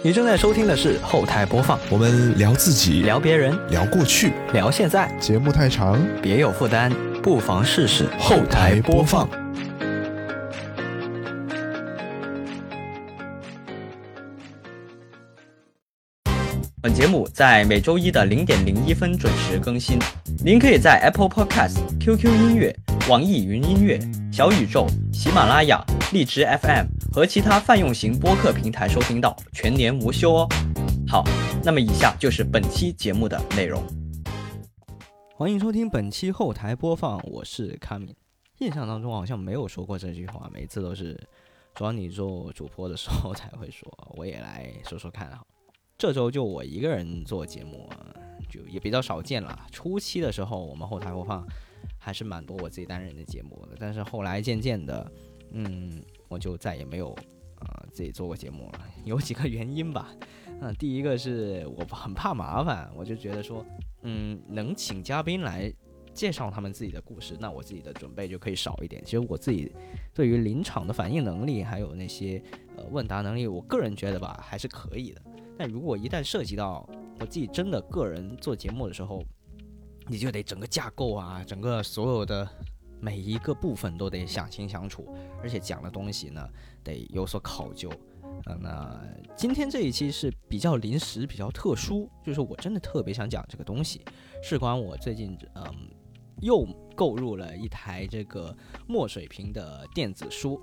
你正在收听的是后台播放，我们聊自己，聊别人，聊过去，聊现在，节目太长，别有负担，不妨试试后台播放。本节目在每周一的零点零一分准时更新。您可以在 Apple Podcast、QQ 音乐、网易云音乐、小宇宙、喜马拉雅、荔枝 FM 和其他泛用型播客平台收听到，全年无休哦。好，那么以下就是本期节目的内容。欢迎收听本期后台播放，我是卡米。印象当中好像没有说过这句话，每次都是找你做主播的时候才会说。我也来说说看哈。这周就我一个人做节目，就也比较少见了。初期的时候，我们后台播放还是蛮多我自己单人的节目的，但是后来渐渐的，嗯，我就再也没有呃自己做过节目了。有几个原因吧，嗯，第一个是我很怕麻烦，我就觉得说，嗯，能请嘉宾来介绍他们自己的故事，那我自己的准备就可以少一点。其实我自己对于临场的反应能力，还有那些呃问答能力，我个人觉得吧，还是可以的。但如果一旦涉及到我自己真的个人做节目的时候，你就得整个架构啊，整个所有的每一个部分都得想清想楚，而且讲的东西呢得有所考究。嗯，那今天这一期是比较临时、比较特殊，就是我真的特别想讲这个东西，事关我最近嗯又购入了一台这个墨水屏的电子书。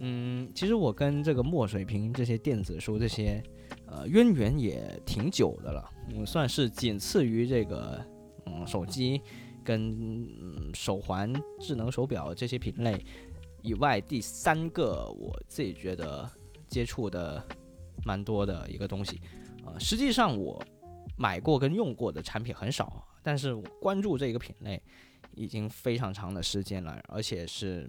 嗯，其实我跟这个墨水屏这些电子书这些。呃，渊源也挺久的了，嗯，算是仅次于这个，嗯，手机跟手环、智能手表这些品类以外，第三个我自己觉得接触的蛮多的一个东西。呃，实际上我买过跟用过的产品很少，但是关注这个品类已经非常长的时间了，而且是。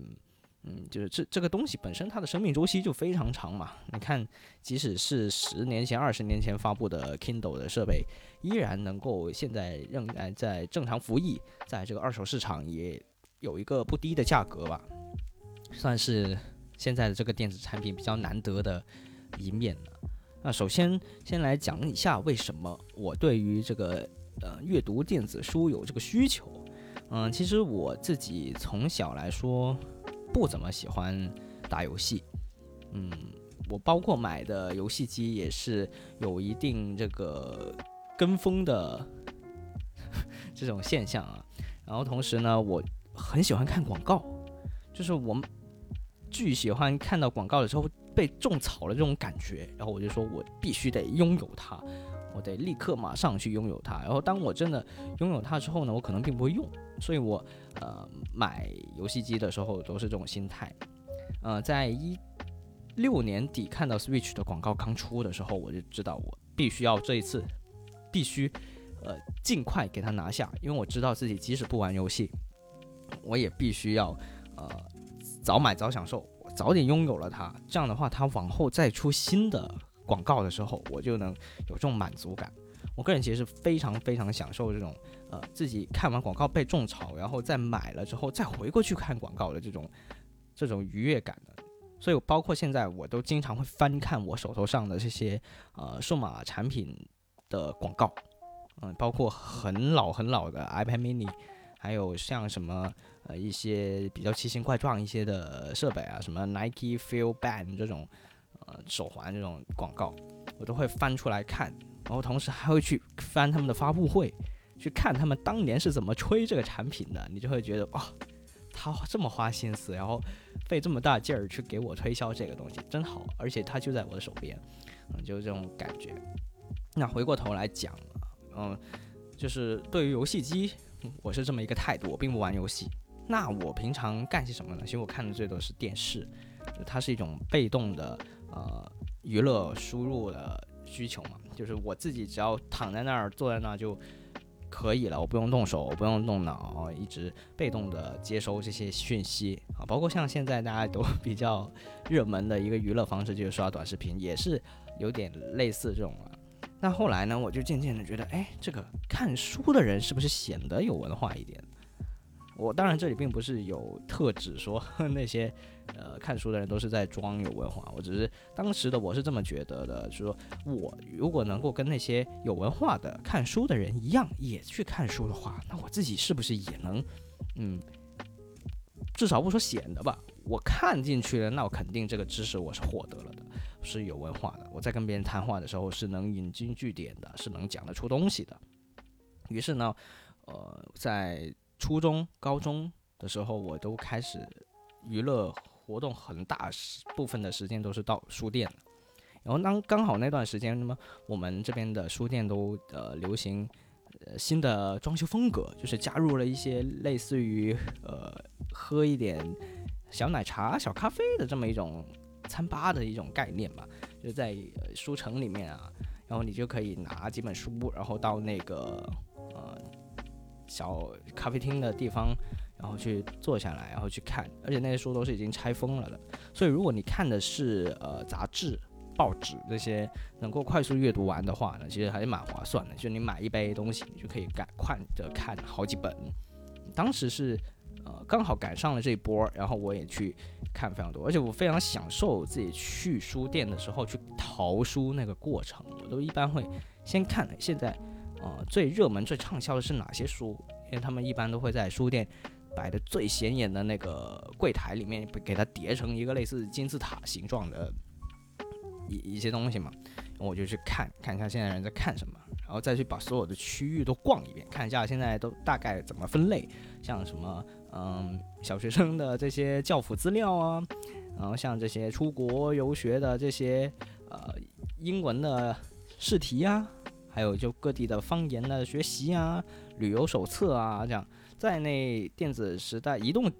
嗯，就是这这个东西本身它的生命周期就非常长嘛。你看，即使是十年前、二十年前发布的 Kindle 的设备，依然能够现在仍然在正常服役，在这个二手市场也有一个不低的价格吧，算是现在的这个电子产品比较难得的一面了。那首先先来讲一下为什么我对于这个呃阅读电子书有这个需求。嗯，其实我自己从小来说。不怎么喜欢打游戏，嗯，我包括买的游戏机也是有一定这个跟风的这种现象啊。然后同时呢，我很喜欢看广告，就是我们巨喜欢看到广告的时候被种草了这种感觉。然后我就说我必须得拥有它，我得立刻马上去拥有它。然后当我真的拥有它之后呢，我可能并不会用。所以，我呃买游戏机的时候都是这种心态。呃，在一六年底看到 Switch 的广告刚出的时候，我就知道我必须要这一次必须呃尽快给它拿下，因为我知道自己即使不玩游戏，我也必须要呃早买早享受，早点拥有了它。这样的话，它往后再出新的广告的时候，我就能有这种满足感。我个人其实是非常非常享受这种。呃，自己看完广告被种草，然后再买了之后再回过去看广告的这种这种愉悦感的，所以包括现在我都经常会翻看我手头上的这些呃数码产品的广告，嗯，包括很老很老的 iPad mini，还有像什么呃一些比较奇形怪状一些的设备啊，什么 Nike Feel Band 这种呃手环这种广告，我都会翻出来看，然后同时还会去翻他们的发布会。去看他们当年是怎么吹这个产品的，你就会觉得哇，他这么花心思，然后费这么大劲儿去给我推销这个东西，真好，而且它就在我的手边，嗯，就是这种感觉。那回过头来讲，嗯，就是对于游戏机，我是这么一个态度，我并不玩游戏。那我平常干些什么呢？其实我看的最多是电视，它是一种被动的呃娱乐输入的需求嘛，就是我自己只要躺在那儿，坐在那儿就。可以了，我不用动手，我不用动脑，一直被动的接收这些讯息啊。包括像现在大家都比较热门的一个娱乐方式，就是刷短视频，也是有点类似这种了。那后来呢，我就渐渐的觉得，哎，这个看书的人是不是显得有文化一点？我当然这里并不是有特指说 那些呃看书的人都是在装有文化，我只是当时的我是这么觉得的，就是说我如果能够跟那些有文化的看书的人一样也去看书的话，那我自己是不是也能嗯，至少不说显得吧，我看进去了，那我肯定这个知识我是获得了的，是有文化的。我在跟别人谈话的时候是能引经据典的，是能讲得出东西的。于是呢，呃，在初中、高中的时候，我都开始娱乐活动很大部分的时间都是到书店。然后当刚好那段时间，那么我们这边的书店都呃流行呃新的装修风格，就是加入了一些类似于呃喝一点小奶茶、小咖啡的这么一种餐吧的一种概念吧，就在书城里面啊，然后你就可以拿几本书，然后到那个呃小咖啡厅的地方，然后去坐下来，然后去看，而且那些书都是已经拆封了的，所以如果你看的是呃杂志。报纸这些能够快速阅读完的话呢，其实还是蛮划算的。就你买一杯东西，你就可以赶快的看好几本。当时是呃刚好赶上了这一波，然后我也去看非常多，而且我非常享受自己去书店的时候去淘书那个过程。我都一般会先看现在呃最热门、最畅销的是哪些书，因为他们一般都会在书店摆的最显眼的那个柜台里面，给它叠成一个类似金字塔形状的。一一些东西嘛，我就去看看一下现在人在看什么，然后再去把所有的区域都逛一遍，看一下现在都大概怎么分类，像什么嗯小学生的这些教辅资料啊，然后像这些出国游学的这些呃英文的试题啊，还有就各地的方言的学习啊，旅游手册啊，这样在那电子时代，移动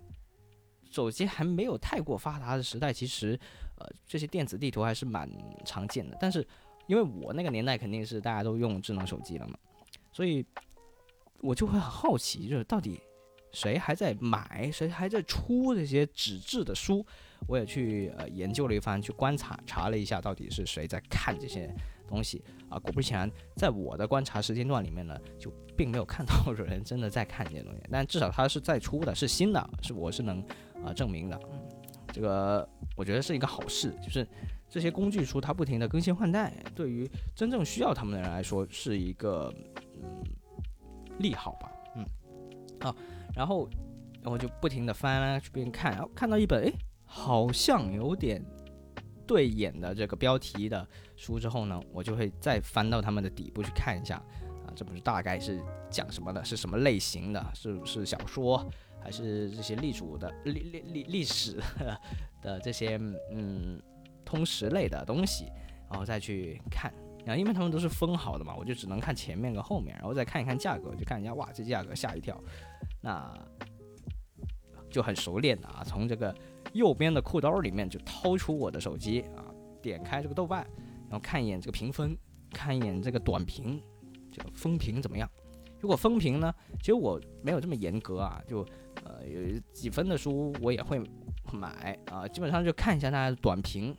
手机还没有太过发达的时代，其实。呃，这些电子地图还是蛮常见的，但是因为我那个年代肯定是大家都用智能手机了嘛，所以我就会很好奇，就是到底谁还在买，谁还在出这些纸质的书？我也去呃研究了一番，去观察查了一下，到底是谁在看这些东西啊？果不其然，在我的观察时间段里面呢，就并没有看到有人真的在看这些东西，但至少它是在出的，是新的，是我是能啊证明的。嗯这个我觉得是一个好事，就是这些工具书它不停的更新换代，对于真正需要他们的人来说是一个嗯利好吧，嗯，好，然后然后就不停的翻啊去边看，然后看到一本哎好像有点对眼的这个标题的书之后呢，我就会再翻到他们的底部去看一下啊，这本书大概是讲什么的，是什么类型的，是是小说。还是这些历史的历历历历史 的这些嗯通识类的东西，然后再去看，然后因为他们都是封好的嘛，我就只能看前面跟后面，然后再看一看价格，就看一下哇，这价格吓一跳，那就很熟练的啊，从这个右边的裤兜里面就掏出我的手机啊，点开这个豆瓣，然后看一眼这个评分，看一眼这个短评，这个风评怎么样？如果风评呢，其实我没有这么严格啊，就。呃，有几分的书我也会买啊，基本上就看一下它的短评，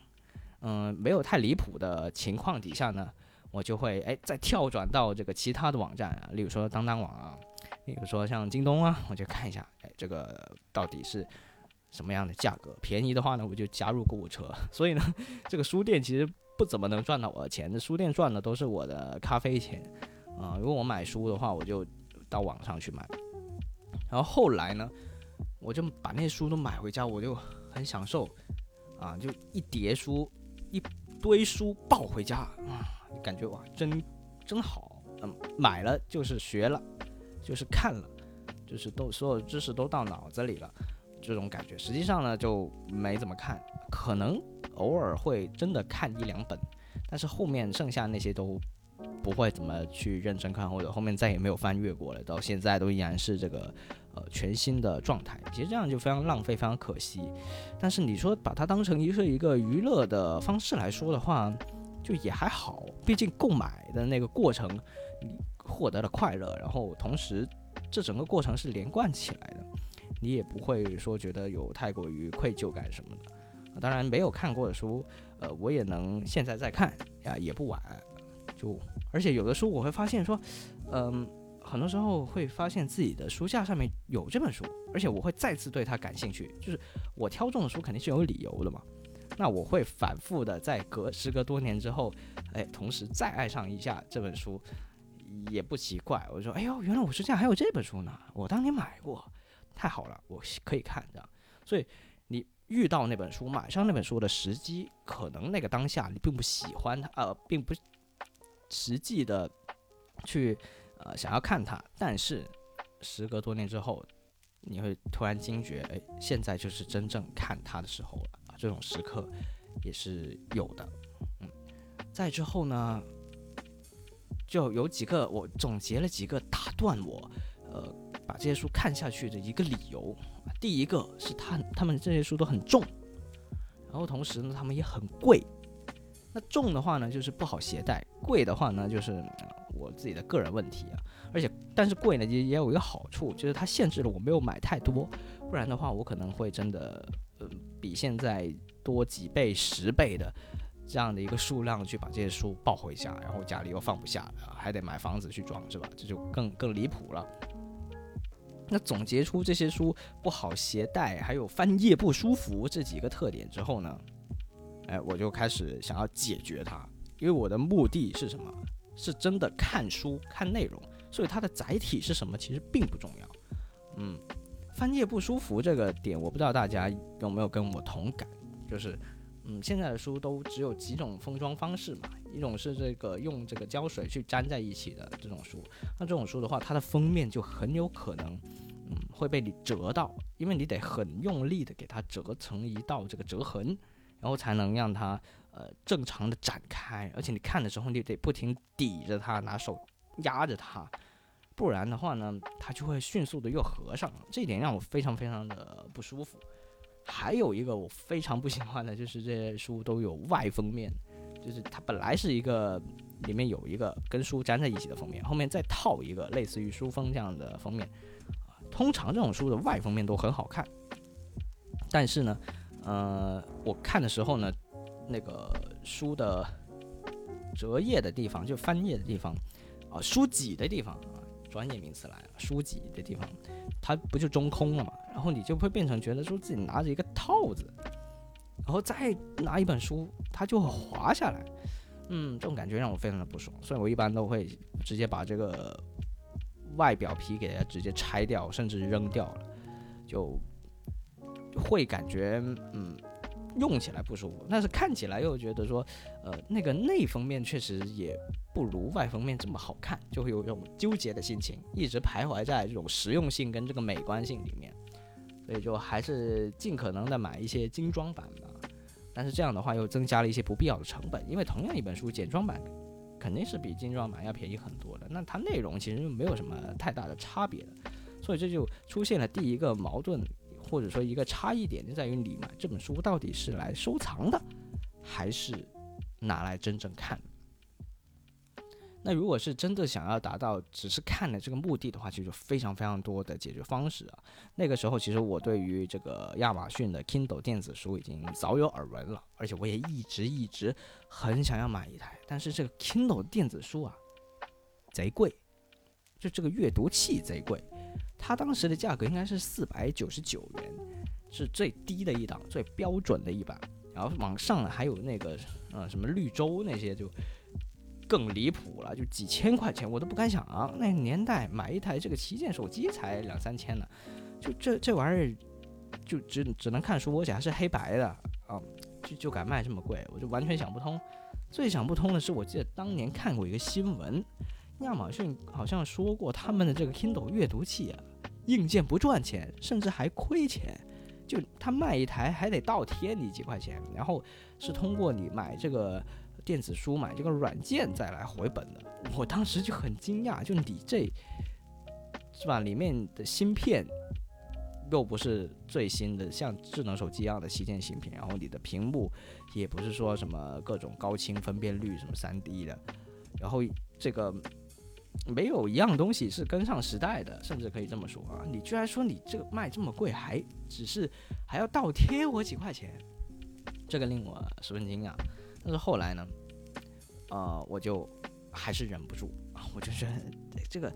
嗯，没有太离谱的情况底下呢，我就会哎再跳转到这个其他的网站啊，例如说当当网啊，例如说像京东啊，我就看一下，哎，这个到底是什么样的价格？便宜的话呢，我就加入购物车。所以呢，这个书店其实不怎么能赚到我的钱，这书店赚的都是我的咖啡钱啊。如果我买书的话，我就到网上去买。然后后来呢，我就把那些书都买回家，我就很享受，啊，就一叠书，一堆书抱回家啊，感觉哇，真真好。嗯，买了就是学了，就是看了，就是都所有知识都到脑子里了，这种感觉。实际上呢，就没怎么看，可能偶尔会真的看一两本，但是后面剩下那些都。不会怎么去认真看，或者后面再也没有翻阅过了，到现在都依然是这个呃全新的状态。其实这样就非常浪费，非常可惜。但是你说把它当成一是一个娱乐的方式来说的话，就也还好。毕竟购买的那个过程，你获得了快乐，然后同时这整个过程是连贯起来的，你也不会说觉得有太过于愧疚感什么的。当然没有看过的书，呃，我也能现在再看呀，也不晚。就而且有的书我会发现说，嗯，很多时候会发现自己的书架上面有这本书，而且我会再次对它感兴趣。就是我挑中的书肯定是有理由的嘛。那我会反复的在隔时隔多年之后，哎，同时再爱上一下这本书，也不奇怪。我说，哎呦，原来我书架还有这本书呢，我当年买过，太好了，我可以看这样。所以遇到那本书，买上那本书的时机，可能那个当下你并不喜欢它，呃，并不实际的去呃想要看它，但是时隔多年之后，你会突然惊觉，哎，现在就是真正看它的时候了。这种时刻也是有的，嗯，再之后呢，就有几个我总结了几个打断我，呃，把这些书看下去的一个理由。第一个是他他们这些书都很重，然后同时呢，他们也很贵。那重的话呢，就是不好携带；贵的话呢，就是我自己的个人问题啊。而且，但是贵呢也也有一个好处，就是它限制了我没有买太多，不然的话，我可能会真的。比现在多几倍、十倍的这样的一个数量去把这些书抱回家，然后家里又放不下，还得买房子去装，是吧？这就更更离谱了。那总结出这些书不好携带，还有翻页不舒服这几个特点之后呢，哎，我就开始想要解决它，因为我的目的是什么？是真的看书看内容，所以它的载体是什么其实并不重要。嗯。翻页不舒服这个点，我不知道大家有没有跟我同感，就是，嗯，现在的书都只有几种封装方式嘛，一种是这个用这个胶水去粘在一起的这种书，那这种书的话，它的封面就很有可能，嗯，会被你折到，因为你得很用力的给它折成一道这个折痕，然后才能让它呃正常的展开，而且你看的时候你得不停抵着它，拿手压着它。不然的话呢，它就会迅速的又合上，这一点让我非常非常的不舒服。还有一个我非常不喜欢的就是这些书都有外封面，就是它本来是一个里面有一个跟书粘在一起的封面，后面再套一个类似于书封这样的封面。通常这种书的外封面都很好看，但是呢，呃，我看的时候呢，那个书的折页的地方，就翻页的地方，啊，书脊的地方啊。专业名词来了，书脊的地方，它不就中空了嘛？然后你就会变成觉得说自己拿着一个套子，然后再拿一本书，它就会滑下来。嗯，这种感觉让我非常的不爽，所以我一般都会直接把这个外表皮给它直接拆掉，甚至扔掉了，就会感觉嗯。用起来不舒服，但是看起来又觉得说，呃，那个内封面确实也不如外封面这么好看，就会有一种纠结的心情，一直徘徊在这种实用性跟这个美观性里面，所以就还是尽可能的买一些精装版的，但是这样的话又增加了一些不必要的成本，因为同样一本书简装版肯定是比精装版要便宜很多的，那它内容其实没有什么太大的差别的，所以这就出现了第一个矛盾。或者说一个差异点就在于你买这本书到底是来收藏的，还是拿来真正看。那如果是真的想要达到只是看的这个目的的话，其实非常非常多的解决方式啊。那个时候其实我对于这个亚马逊的 Kindle 电子书已经早有耳闻了，而且我也一直一直很想要买一台。但是这个 Kindle 电子书啊，贼贵，就这个阅读器贼贵。它当时的价格应该是四百九十九元，是最低的一档，最标准的一版。然后往上还有那个，呃，什么绿洲那些就更离谱了，就几千块钱我都不敢想。那年代买一台这个旗舰手机才两三千呢，就这这玩意儿就只只能看书，而且还是黑白的啊，就就敢卖这么贵，我就完全想不通。最想不通的是，我记得当年看过一个新闻，亚马逊好像说过他们的这个 Kindle 阅读器啊。硬件不赚钱，甚至还亏钱，就他卖一台还得倒贴你几块钱，然后是通过你买这个电子书买这个软件再来回本的。我当时就很惊讶，就你这是吧？里面的芯片又不是最新的，像智能手机一样的旗舰芯片，然后你的屏幕也不是说什么各种高清分辨率什么三 D 的，然后这个。没有一样东西是跟上时代的，甚至可以这么说啊！你居然说你这个卖这么贵，还只是还要倒贴我几块钱，这个令我十分惊讶。但是后来呢，呃，我就还是忍不住，我就觉得这个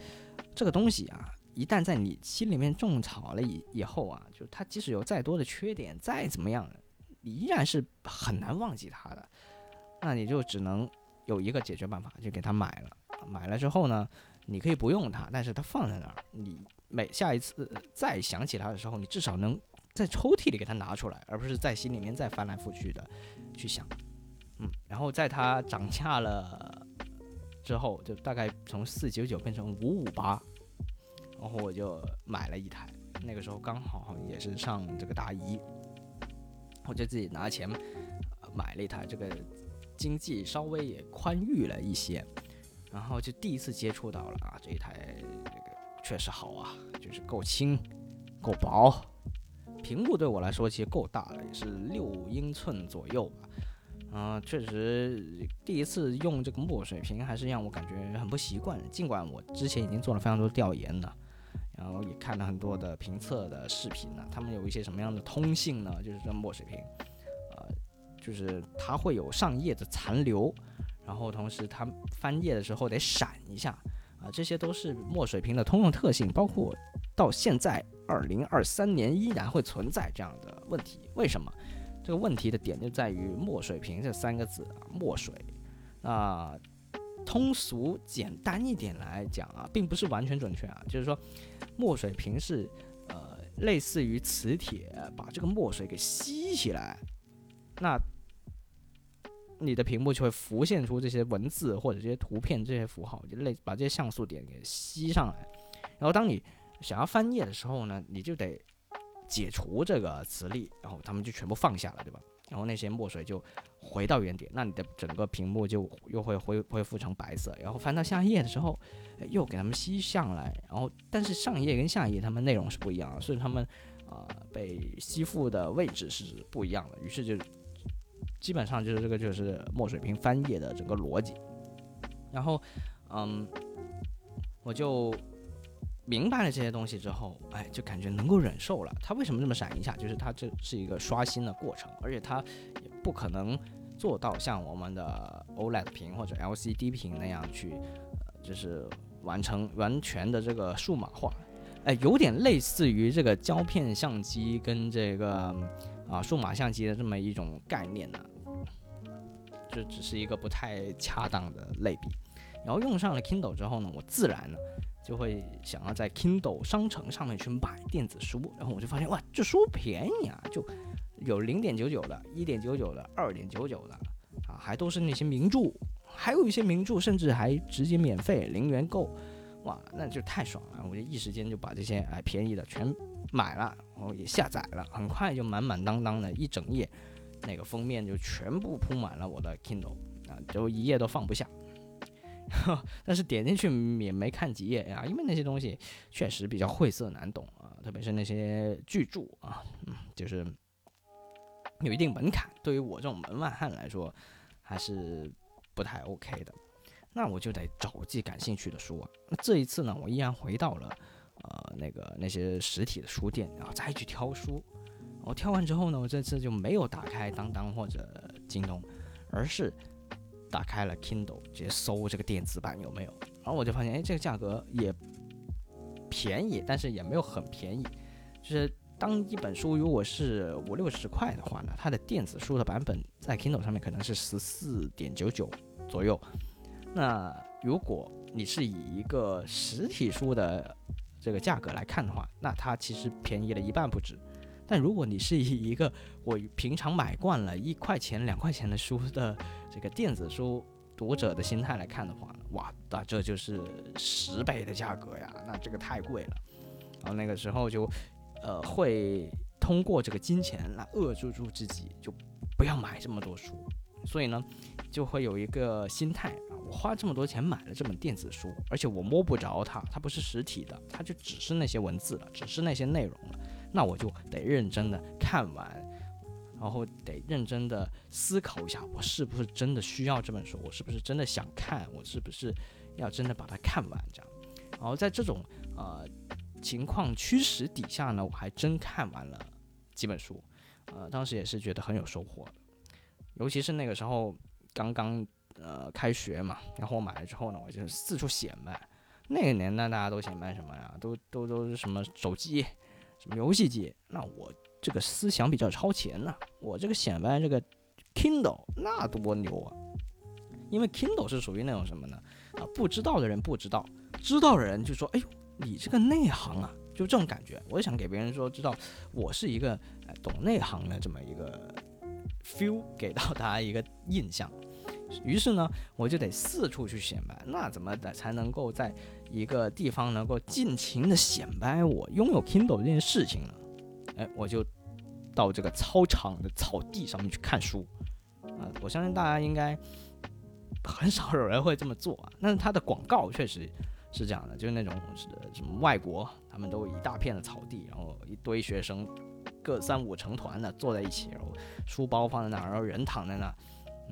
这个东西啊，一旦在你心里面种草了以以后啊，就它即使有再多的缺点，再怎么样，你依然是很难忘记它的。那你就只能有一个解决办法，就给它买了。买了之后呢，你可以不用它，但是它放在那儿，你每下一次再想起它的时候，你至少能在抽屉里给它拿出来，而不是在心里面再翻来覆去的去想。嗯，然后在它涨价了之后，就大概从四九九变成五五八，然后我就买了一台。那个时候刚好也是上这个大一，我就自己拿钱买了一台，这个经济稍微也宽裕了一些。然后就第一次接触到了啊，这一台这个确实好啊，就是够轻、够薄，屏幕对我来说其实够大了，也是六英寸左右吧。嗯，确实第一次用这个墨水瓶还是让我感觉很不习惯。尽管我之前已经做了非常多调研了，然后也看了很多的评测的视频呢，他们有一些什么样的通信呢？就是这墨水瓶，呃，就是它会有上页的残留。然后同时它翻页的时候得闪一下啊，这些都是墨水屏的通用特性，包括到现在二零二三年依然会存在这样的问题。为什么？这个问题的点就在于墨水屏这三个字啊，墨水。那通俗简单一点来讲啊，并不是完全准确啊，就是说墨水屏是呃类似于磁铁把这个墨水给吸起来，那。你的屏幕就会浮现出这些文字或者这些图片、这些符号，就类把这些像素点给吸上来。然后当你想要翻页的时候呢，你就得解除这个磁力，然后它们就全部放下了，对吧？然后那些墨水就回到原点，那你的整个屏幕就又会恢恢复成白色。然后翻到下一页的时候，又给它们吸上来。然后但是上一页跟下一页它们内容是不一样的，所以它们啊被吸附的位置是不一样的。于是就。基本上就是这个，就是墨水屏翻页的整个逻辑。然后，嗯，我就明白了这些东西之后，哎，就感觉能够忍受了。它为什么这么闪一下？就是它这是一个刷新的过程，而且它也不可能做到像我们的 OLED 屏或者 LCD 屏那样去，就是完成完全的这个数码化。哎，有点类似于这个胶片相机跟这个。啊，数码相机的这么一种概念呢，这只是一个不太恰当的类比。然后用上了 Kindle 之后呢，我自然呢就会想要在 Kindle 商城上面去买电子书。然后我就发现，哇，这书便宜啊，就有零点九九的、一点九九的、二点九九的，啊，还都是那些名著，还有一些名著甚至还直接免费零元购，哇，那就太爽了！我就一时间就把这些哎便宜的全。买了，然后也下载了，很快就满满当当的一整页，那个封面就全部铺满了我的 Kindle 啊，就一页都放不下。但是点进去也没看几页呀，因为那些东西确实比较晦涩难懂啊，特别是那些巨著啊，嗯，就是有一定门槛，对于我这种门外汉来说还是不太 OK 的。那我就得找自己感兴趣的书啊。那这一次呢，我依然回到了。呃，那个那些实体的书店，然后再去挑书。我挑完之后呢，我这次就没有打开当当或者京东，而是打开了 Kindle，直接搜这个电子版有没有。然后我就发现，哎，这个价格也便宜，但是也没有很便宜。就是当一本书如果是五六十块的话呢，它的电子书的版本在 Kindle 上面可能是十四点九九左右。那如果你是以一个实体书的这个价格来看的话，那它其实便宜了一半不止。但如果你是以一个我平常买惯了一块钱、两块钱的书的这个电子书读者的心态来看的话，哇，那这就是十倍的价格呀！那这个太贵了。然后那个时候就，呃，会通过这个金钱来扼住住自己，就不要买这么多书。所以呢，就会有一个心态啊。我花这么多钱买了这本电子书，而且我摸不着它，它不是实体的，它就只是那些文字了，只是那些内容了。那我就得认真的看完，然后得认真的思考一下，我是不是真的需要这本书？我是不是真的想看？我是不是要真的把它看完？这样。然后在这种呃情况驱使底下呢，我还真看完了几本书，呃，当时也是觉得很有收获，尤其是那个时候刚刚。呃，开学嘛，然后我买了之后呢，我就四处显摆，那个年代大家都显摆什么呀？都都都是什么手机、什么游戏机？那我这个思想比较超前呐、我这个显摆这个 Kindle 那多牛啊！因为 Kindle 是属于那种什么呢？啊，不知道的人不知道，知道的人就说：“哎呦，你这个内行啊！”就这种感觉。我想给别人说，知道我是一个、懂内行的这么一个 feel，给到大家一个印象。于是呢，我就得四处去显摆。那怎么的才能够在一个地方能够尽情的显摆我拥有 Kindle 这件事情呢？哎，我就到这个操场的草地上面去看书。啊、我相信大家应该很少有人会这么做啊。但是它的广告确实是这样的，就是那种是什么外国，他们都一大片的草地，然后一堆学生各三五成团的坐在一起，然后书包放在那儿，然后人躺在那儿。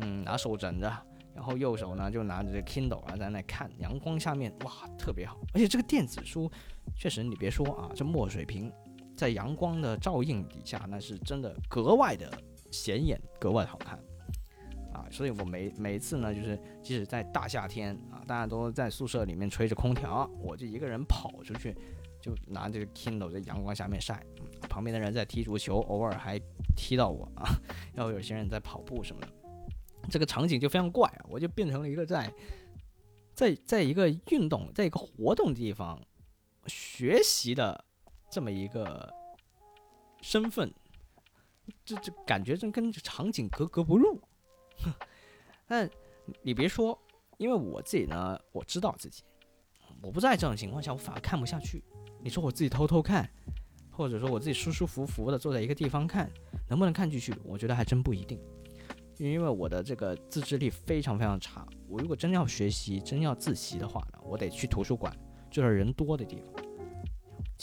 嗯，拿手枕着，然后右手呢就拿着这 Kindle 啊在那看，阳光下面哇特别好，而且这个电子书确实你别说啊，这墨水屏在阳光的照映底下，那是真的格外的显眼，格外好看啊！所以我每每次呢，就是即使在大夏天啊，大家都在宿舍里面吹着空调，我就一个人跑出去，就拿这个 Kindle 在阳光下面晒，旁边的人在踢足球，偶尔还踢到我啊，然后有些人在跑步什么的。这个场景就非常怪啊！我就变成了一个在在在一个运动，在一个活动地方学习的这么一个身份，这这感觉真跟场景格格不入。但你别说，因为我自己呢，我知道自己，我不在这种情况下，我反而看不下去。你说我自己偷偷看，或者说我自己舒舒服服的坐在一个地方看，能不能看进去？我觉得还真不一定。因为我的这个自制力非常非常差，我如果真要学习、真要自习的话呢，我得去图书馆，就是人多的地方。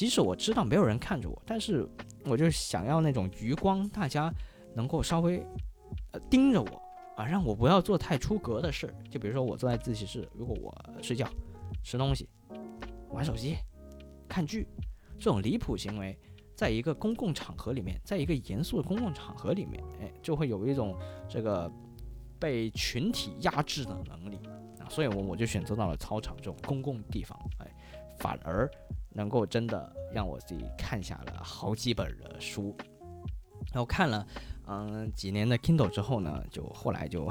即使我知道没有人看着我，但是我就想要那种余光，大家能够稍微呃盯着我啊，让我不要做太出格的事儿。就比如说我坐在自习室，如果我睡觉、吃东西、玩手机、看剧这种离谱行为。在一个公共场合里面，在一个严肃的公共场合里面，哎，就会有一种这个被群体压制的能力啊，所以我我就选择到了操场这种公共地方，哎，反而能够真的让我自己看下了好几本的书，然后看了嗯几年的 Kindle 之后呢，就后来就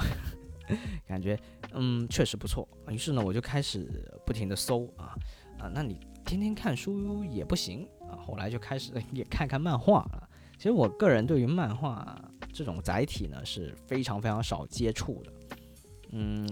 感觉嗯确实不错，于是呢我就开始不停的搜啊啊，那你天天看书也不行。啊，后来就开始 也看看漫画啊。其实我个人对于漫画这种载体呢是非常非常少接触的。嗯，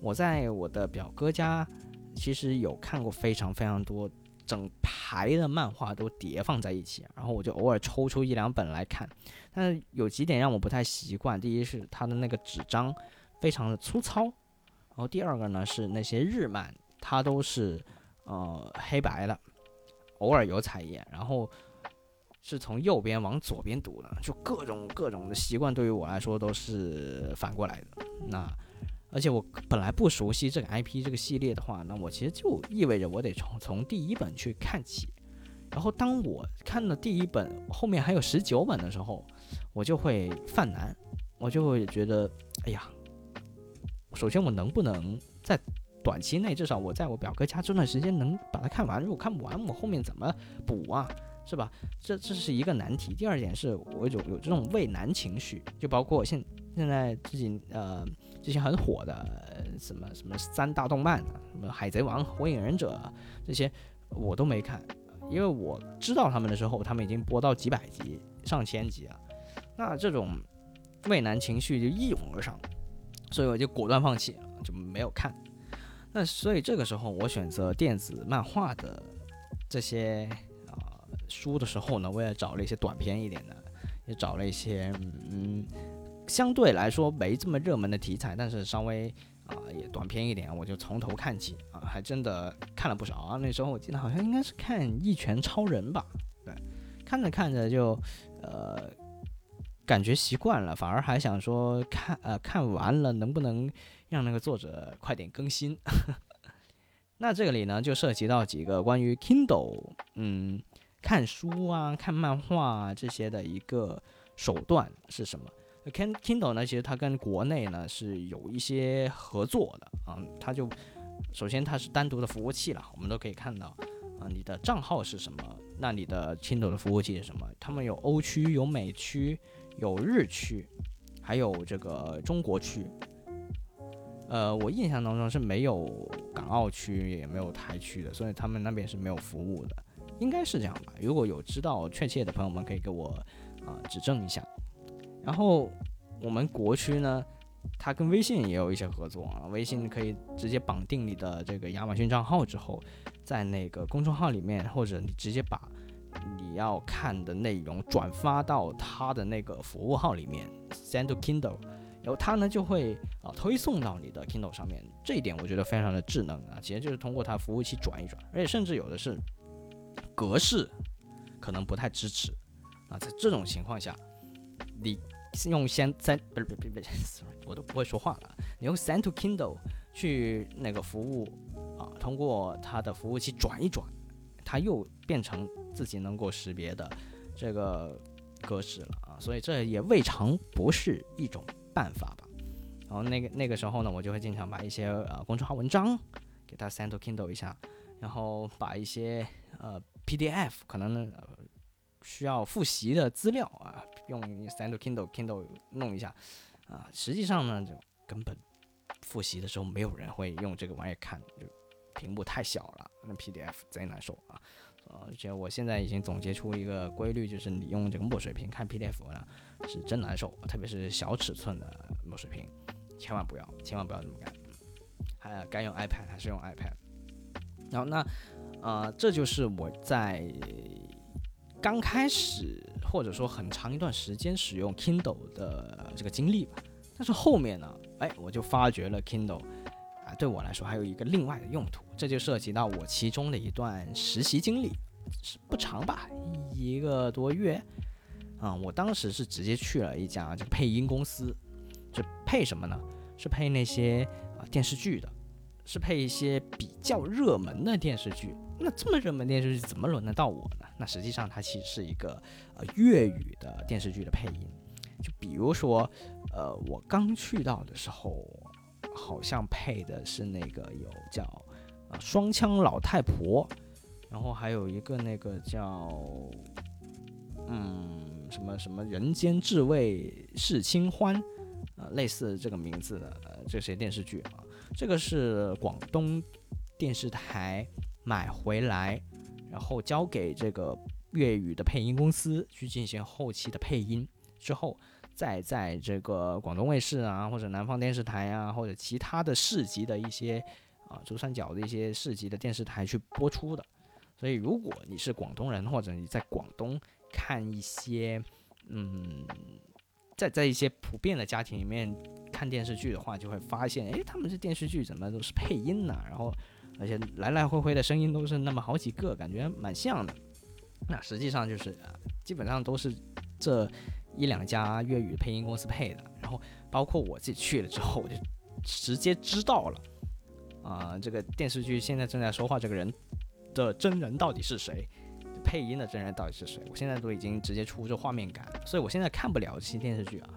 我在我的表哥家其实有看过非常非常多整排的漫画都叠放在一起，然后我就偶尔抽出一两本来看。但是有几点让我不太习惯，第一是它的那个纸张非常的粗糙，然后第二个呢是那些日漫它都是呃黑白的。偶尔有彩页，然后是从右边往左边读的，就各种各种的习惯对于我来说都是反过来的。那而且我本来不熟悉这个 IP 这个系列的话，那我其实就意味着我得从从第一本去看起。然后当我看了第一本，后面还有十九本的时候，我就会犯难，我就会觉得，哎呀，首先我能不能在短期内，至少我在我表哥家这段时间能把它看完。如果看不完，我后面怎么补啊？是吧？这这是一个难题。第二点是我有有这种畏难情绪，就包括现现在自己呃这些很火的什么什么三大动漫，什么海贼王、火影忍者这些我都没看，因为我知道他们的时候，他们已经播到几百集、上千集了。那这种畏难情绪就一涌而上，所以我就果断放弃，就没有看。那所以这个时候，我选择电子漫画的这些啊、书的时候呢，我也找了一些短篇一点的，也找了一些嗯相对来说没这么热门的题材，但是稍微啊、也短篇一点，我就从头看起啊，还真的看了不少啊。那时候我记得好像应该是看《一拳超人》吧，对，看着看着就呃感觉习惯了，反而还想说看呃看完了能不能。让那个作者快点更新。那这里呢，就涉及到几个关于 Kindle，嗯，看书啊、看漫画啊这些的一个手段是什么 Kindle 呢，其实它跟国内呢是有一些合作的啊，它就首先它是单独的服务器了，我们都可以看到啊，你的账号是什么，那你的 Kindle 的服务器是什么？他们有欧区，有美区，有日区，还有这个中国区。呃，我印象当中是没有港澳区，也没有台区的，所以他们那边是没有服务的，应该是这样吧？如果有知道确切的朋友们，可以给我啊、指正一下。然后我们国区呢，它跟微信也有一些合作啊，微信可以直接绑定你的这个亚马逊账号之后，在那个公众号里面，或者你直接把你要看的内容转发到它的那个服务号里面，send to Kindle。然后它呢就会啊推送到你的 Kindle 上面，这一点我觉得非常的智能啊，其实就是通过它服务器转一转，而且甚至有的是格式可能不太支持啊，在这种情况下，你用先在不是不是不是，我都不会说话了，你用 Send to Kindle 去那个服务啊，通过它的服务器转一转，它又变成自己能够识别的这个格式了啊，所以这也未尝不是一种办法吧。然后那个那个时候呢，我就会经常把一些呃公众号文章给它 send to Kindle 一下，然后把一些呃 PDF 可能呢、需要复习的资料啊，用 send Kindle Kindle 弄一下啊。实际上呢，就根本复习的时候没有人会用这个玩意儿看，就屏幕太小了，那 PDF 贼难受啊。呃，而且我现在已经总结出一个规律，就是你用这个墨水屏看 PDF 呢，是真难受，特别是小尺寸的墨水屏，千万不要，千万不要这么干。还该用 iPad 还是用 iPad。然后那，呃，这就是我在刚开始或者说很长一段时间使用 Kindle 的这个经历吧。但是后面呢，哎，我就发觉了 Kindle 啊，对我来说还有一个另外的用途，这就涉及到我其中的一段实习经历，是不长吧，一个多月。啊、我当时是直接去了一家这个配音公司，就配什么呢？是配那些啊、电视剧的，是配一些比较热门的电视剧。那这么热门电视剧怎么轮得到我呢？那实际上它其实是一个呃粤语的电视剧的配音。就比如说，呃，我刚去到的时候，好像配的是那个有叫啊双枪老太婆，然后还有一个那个叫嗯什么什么人间至味是清欢，呃，类似这个名字的呃这些电视剧啊，这个是广东电视台买回来，然后交给这个粤语的配音公司去进行后期的配音，之后再在这个广东卫视啊，或者南方电视台啊，或者其他的市级的一些啊珠三角的一些市级的电视台去播出的。所以，如果你是广东人，或者你在广东看一些，嗯，在在一些普遍的家庭里面看电视剧的话，就会发现，诶，他们这电视剧怎么都是配音呢？然后，而且来来回回的声音都是那么好几个，感觉蛮像的。那实际上就是，基本上都是这一两家粤语配音公司配的。然后，包括我自己去了之后，我就直接知道了，啊、这个电视剧现在正在说话这个人的真人到底是谁，配音的真人到底是谁，我现在都已经直接出这画面感，所以我现在看不了这些电视剧啊，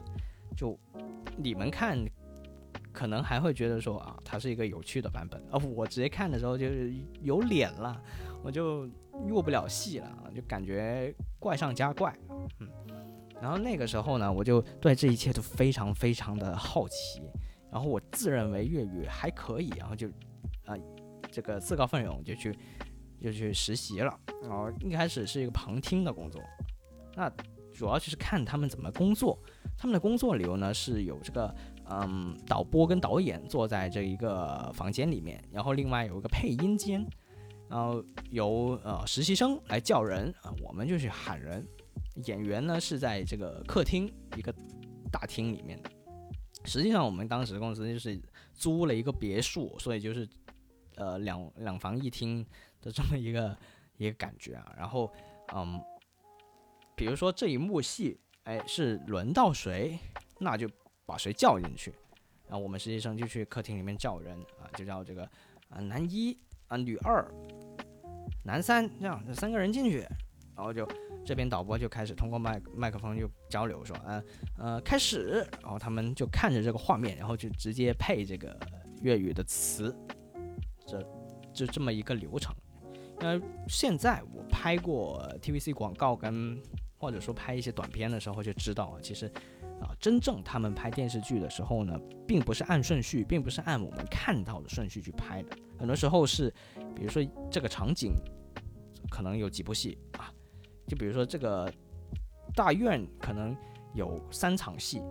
就你们看。可能还会觉得说啊，它是一个有趣的版本，而我直接看的时候就是有脸了，我就入不了戏了，就感觉怪上加怪，嗯。然后那个时候呢，我就对这一切都非常非常的好奇，然后我自认为粤语还可以，然后就啊、这个自告奋勇就去就去实习了。然后一开始是一个旁听的工作，那主要就是看他们怎么工作。他们的工作流呢是有这个嗯导播跟导演坐在这一个房间里面，然后另外有一个配音间，然后由呃实习生来叫人啊、我们就去喊人。演员呢是在这个客厅一个大厅里面的。实际上我们当时公司就是租了一个别墅，所以就是呃两两房一厅的这么一个一个感觉啊。然后嗯，比如说这一幕戏，哎是轮到谁，那就把谁叫进去。然后我们实习生就去客厅里面叫人啊，就叫这个啊男一啊女二男三这样这三个人进去，然后就这边导播就开始通过麦麦克风就交流说，啊呃开始，然后他们就看着这个画面，然后就直接配这个粤语的词，这就这么一个流程。那现在我拍过 TVC 广告跟或者说拍一些短片的时候就知道啊，其实啊，真正他们拍电视剧的时候呢，并不是按顺序，并不是按我们看到的顺序去拍的。很多时候是，比如说这个场景可能有几部戏啊，就比如说这个大院可能有三场戏，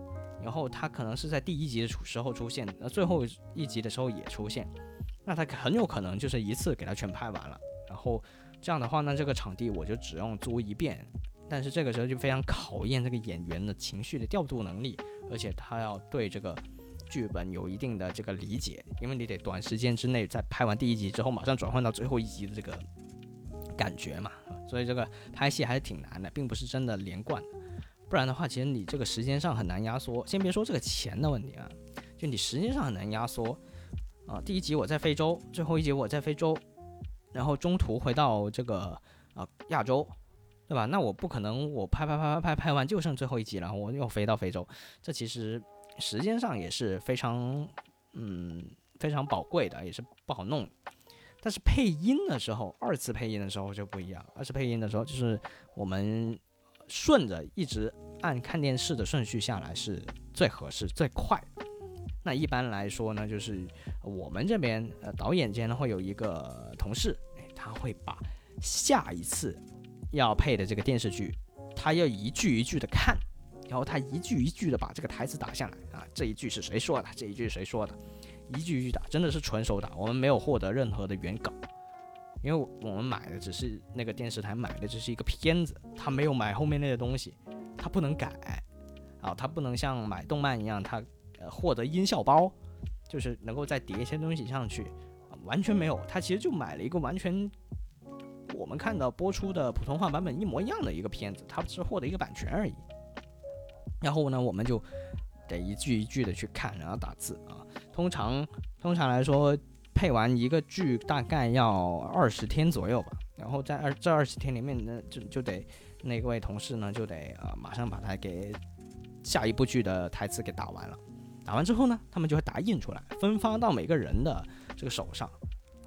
然后他可能是在第一集的时候出现，那最后一集的时候也出现，那他很有可能就是一次给他全拍完了。然后这样的话呢，这个场地我就只用租一遍。但是这个时候就非常考验这个演员的情绪的调度能力，而且他要对这个剧本有一定的这个理解，因为你得短时间之内在拍完第一集之后，马上转换到最后一集的这个感觉嘛。所以这个拍戏还是挺难的，并不是真的连贯。不然的话，其实你这个时间上很难压缩。先别说这个钱的问题啊，就你时间上很难压缩啊。第一集我在非洲，最后一集我在非洲，然后中途回到这个啊亚洲。对吧？那我不可能，我拍拍拍拍拍拍完就剩最后一集了，我又飞到非洲，这其实时间上也是非常，嗯，非常宝贵的，也是不好弄。但是配音的时候，二次配音的时候就不一样。二次配音的时候，就是我们顺着一直按看电视的顺序下来是最合适、最快。那一般来说呢，就是我们这边呃导演间呢会有一个同事，他会把下一次。要配的这个电视剧，他要一句一句的看，然后他一句一句的把这个台词打下来啊，这一句是谁说的？这一句谁说的？一句一句打，真的是纯手打。我们没有获得任何的原稿，因为我们买的只是那个电视台买的只是一个片子，他没有买后面那些东西，他不能改啊，他不能像买动漫一样，他呃获得音效包，就是能够再叠一些东西上去，完全没有，他其实就买了一个完全。我们看到播出的普通话版本一模一样的一个片子，它只是获得一个版权而已。然后呢，我们就得一句一句的去看，然后打字啊。通常通常来说，配完一个剧大概要二十天左右吧。然后在二这二十天里面呢，就就得那位同事呢就得呃马上把它给下一部剧的台词给打完了。打完之后呢，他们就会打印出来，分发到每个人的这个手上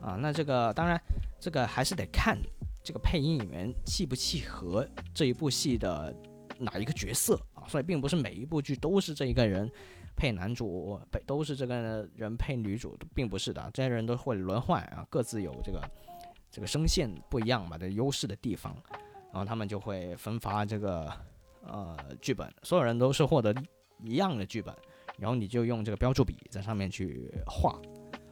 啊。那这个当然。这个还是得看这个配音演员契不契合这一部戏的哪一个角色啊，所以并不是每一部剧都是这一个人配男主，配都是这个人配女主，并不是的，这些人都会轮换啊，各自有这个这个声线不一样嘛的优势的地方，然后他们就会分发这个呃剧本，所有人都是获得一样的剧本，然后你就用这个标注笔在上面去画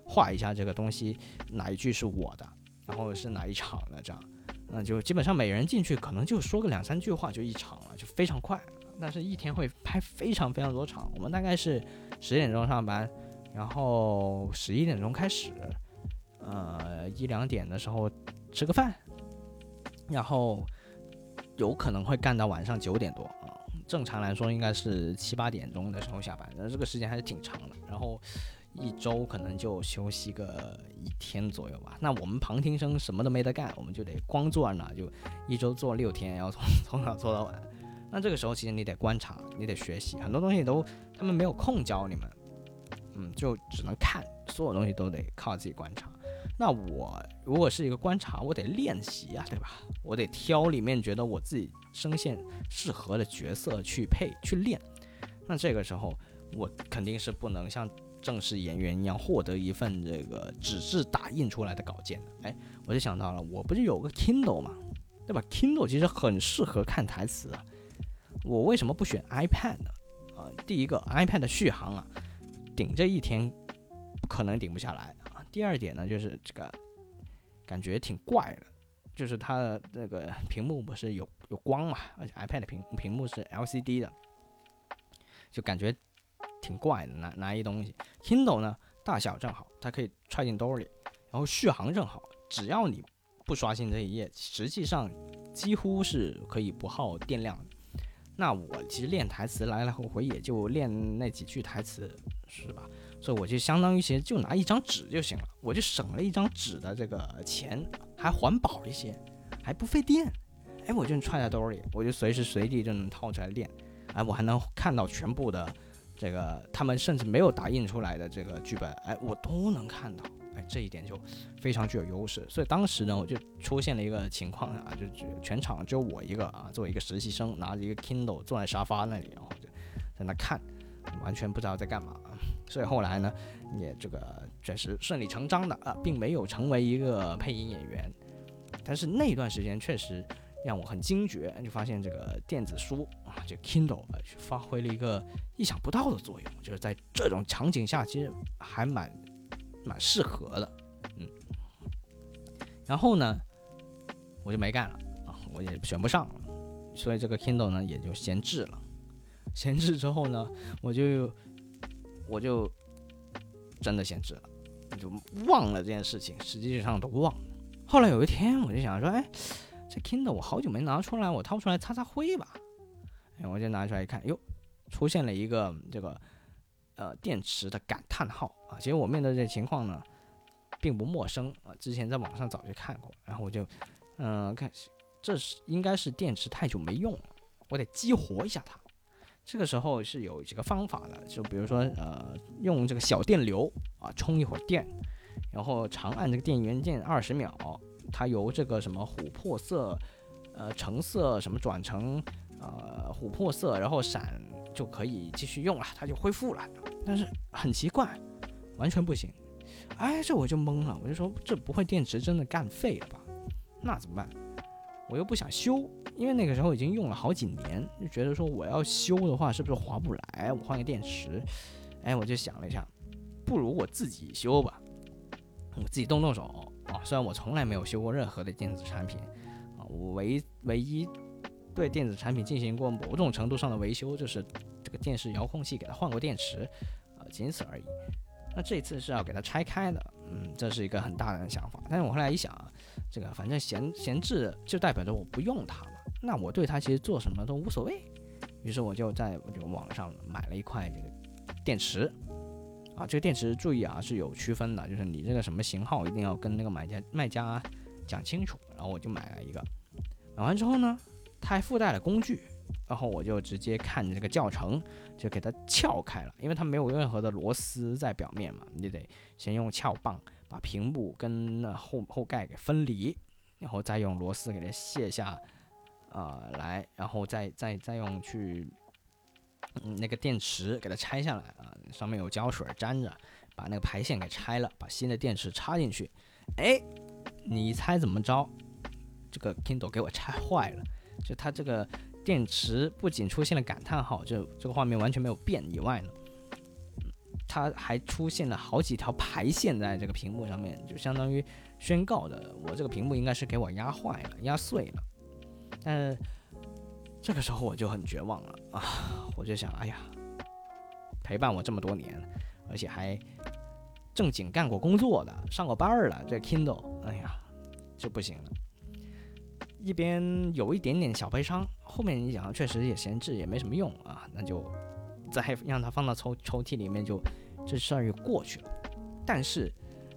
画一下这个东西哪一句是我的。然后是哪一场的？这样，那就基本上每人进去可能就说个两三句话就一场了，就非常快。但是一天会拍非常非常多场。我们大概是十点钟上班，然后十一点钟开始，呃，一两点的时候吃个饭，然后有可能会干到晚上九点多啊。正常来说应该是七八点钟的时候下班，那这个时间还是挺长的。然后。一周可能就休息个一天左右吧。那我们旁听生什么都没得干，我们就得光坐那，就一周做六天，然后从从早做到晚。那这个时候其实你得观察，你得学习，很多东西都他们没有空教你们，嗯，就只能看，所有东西都得靠自己观察。那我如果是一个观察，我得练习啊，对吧？我得挑里面觉得我自己声线适合的角色去配去练。那这个时候我肯定是不能像。正式演员一样获得一份这个纸质打印出来的稿件，哎，我就想到了，我不是有个 Kindle 吗？对吧？Kindle 其实很适合看台词啊。我为什么不选 iPad 呢？啊，第一个 iPad 的续航啊，顶这一天可能顶不下来啊。第二点呢，就是这个感觉挺怪的，就是它的那个屏幕不是有有光嘛，而且 iPad 的屏屏幕是 LCD 的，就感觉。挺怪的，拿拿一东西，Kindle 呢大小正好，它可以揣进兜里，然后续航正好，只要你不刷新这一页，实际上几乎是可以不耗电量。那我其实练台词来来回回也就练那几句台词，是吧？所以我就相当于其实就拿一张纸就行了，我就省了一张纸的这个钱，还环保一些，还不费电。哎，我就揣在兜里，我就随时随地就能掏出来练。哎，我还能看到全部的。这个他们甚至没有打印出来的这个剧本，哎，我都能看到，哎，这一点就非常具有优势。所以当时呢，我就出现了一个情况啊，就就全场只有我一个啊，作为一个实习生，拿着一个 Kindle 坐在沙发那里，然后就在那看，完全不知道在干嘛。所以后来呢，也这个确实顺理成章的啊，并没有成为一个配音演员。但是那段时间确实让我很惊觉，就发现这个电子书啊，这 Kindle 啊，发挥了一个意想不到的作用，就是在这种场景下，其实还蛮蛮适合的，嗯。然后呢，我就没干了啊，我也选不上了，所以这个 Kindle 呢也就闲置了。闲置之后呢，我就我就真的闲置了，就忘了这件事情，实际上都忘了。后来有一天，我就想说，哎，这 Kindle 我好久没拿出来，我掏出来擦擦灰吧。哎，我就拿出来一看，哟，出现了一个这个呃电池的感叹号啊。其实我面对这情况呢，并不陌生啊，之前在网上早就看过。然后我就嗯看，这是应该是电池太久没用了，我得激活一下它。这个时候是有几个方法的，就比如说呃用这个小电流啊充一会儿电。然后长按这个电源键二十秒，它由这个什么琥珀色，呃橙色什么转成呃琥珀色，然后闪就可以继续用了，它就恢复了。但是很奇怪，完全不行。哎，这我就懵了，我就说这不会电池真的干废了吧？那怎么办？我又不想修，因为那个时候已经用了好几年，就觉得说我要修的话是不是划不来？我换个电池。哎，我就想了一下，不如我自己修吧。我自己动动手啊！虽然我从来没有修过任何的电子产品啊，我唯唯一对电子产品进行过某种程度上的维修，就是这个电视遥控器给它换过电池啊，仅此而已。那这次是要给它拆开的，嗯，这是一个很大胆的想法。但是我后来一想啊，这个反正闲闲置就代表着我不用它嘛，那我对它其实做什么都无所谓。于是我就在这个网上买了一块这个电池。啊，这个电池注意啊，是有区分的，就是你这个什么型号一定要跟那个买家卖家讲清楚。然后我就买了一个，买完之后呢，它还附带了工具，然后我就直接看这个教程，就给它撬开了，因为它没有任何的螺丝在表面嘛，你得先用撬棒把屏幕跟那后后盖给分离，然后再用螺丝给它卸下，啊来，然后再再再用去。嗯，那个电池给它拆下来啊，上面有胶水粘着，把那个排线给拆了，把新的电池插进去。哎，你猜怎么着？这个 Kindle 给我拆坏了，就它这个电池不仅出现了感叹号，就这个画面完全没有变以外呢，它还出现了好几条排线在这个屏幕上面，就相当于宣告的我这个屏幕应该是给我压坏了、压碎了。但是。这个时候我就很绝望了啊！我就想，哎呀，陪伴我这么多年，而且还正经干过工作的、上过班儿的这 Kindle，哎呀，就不行了。一边有一点点小悲伤，后面你想，确实也闲置，也没什么用啊，那就再让它放到抽抽屉里面，就这事儿就过去了。但是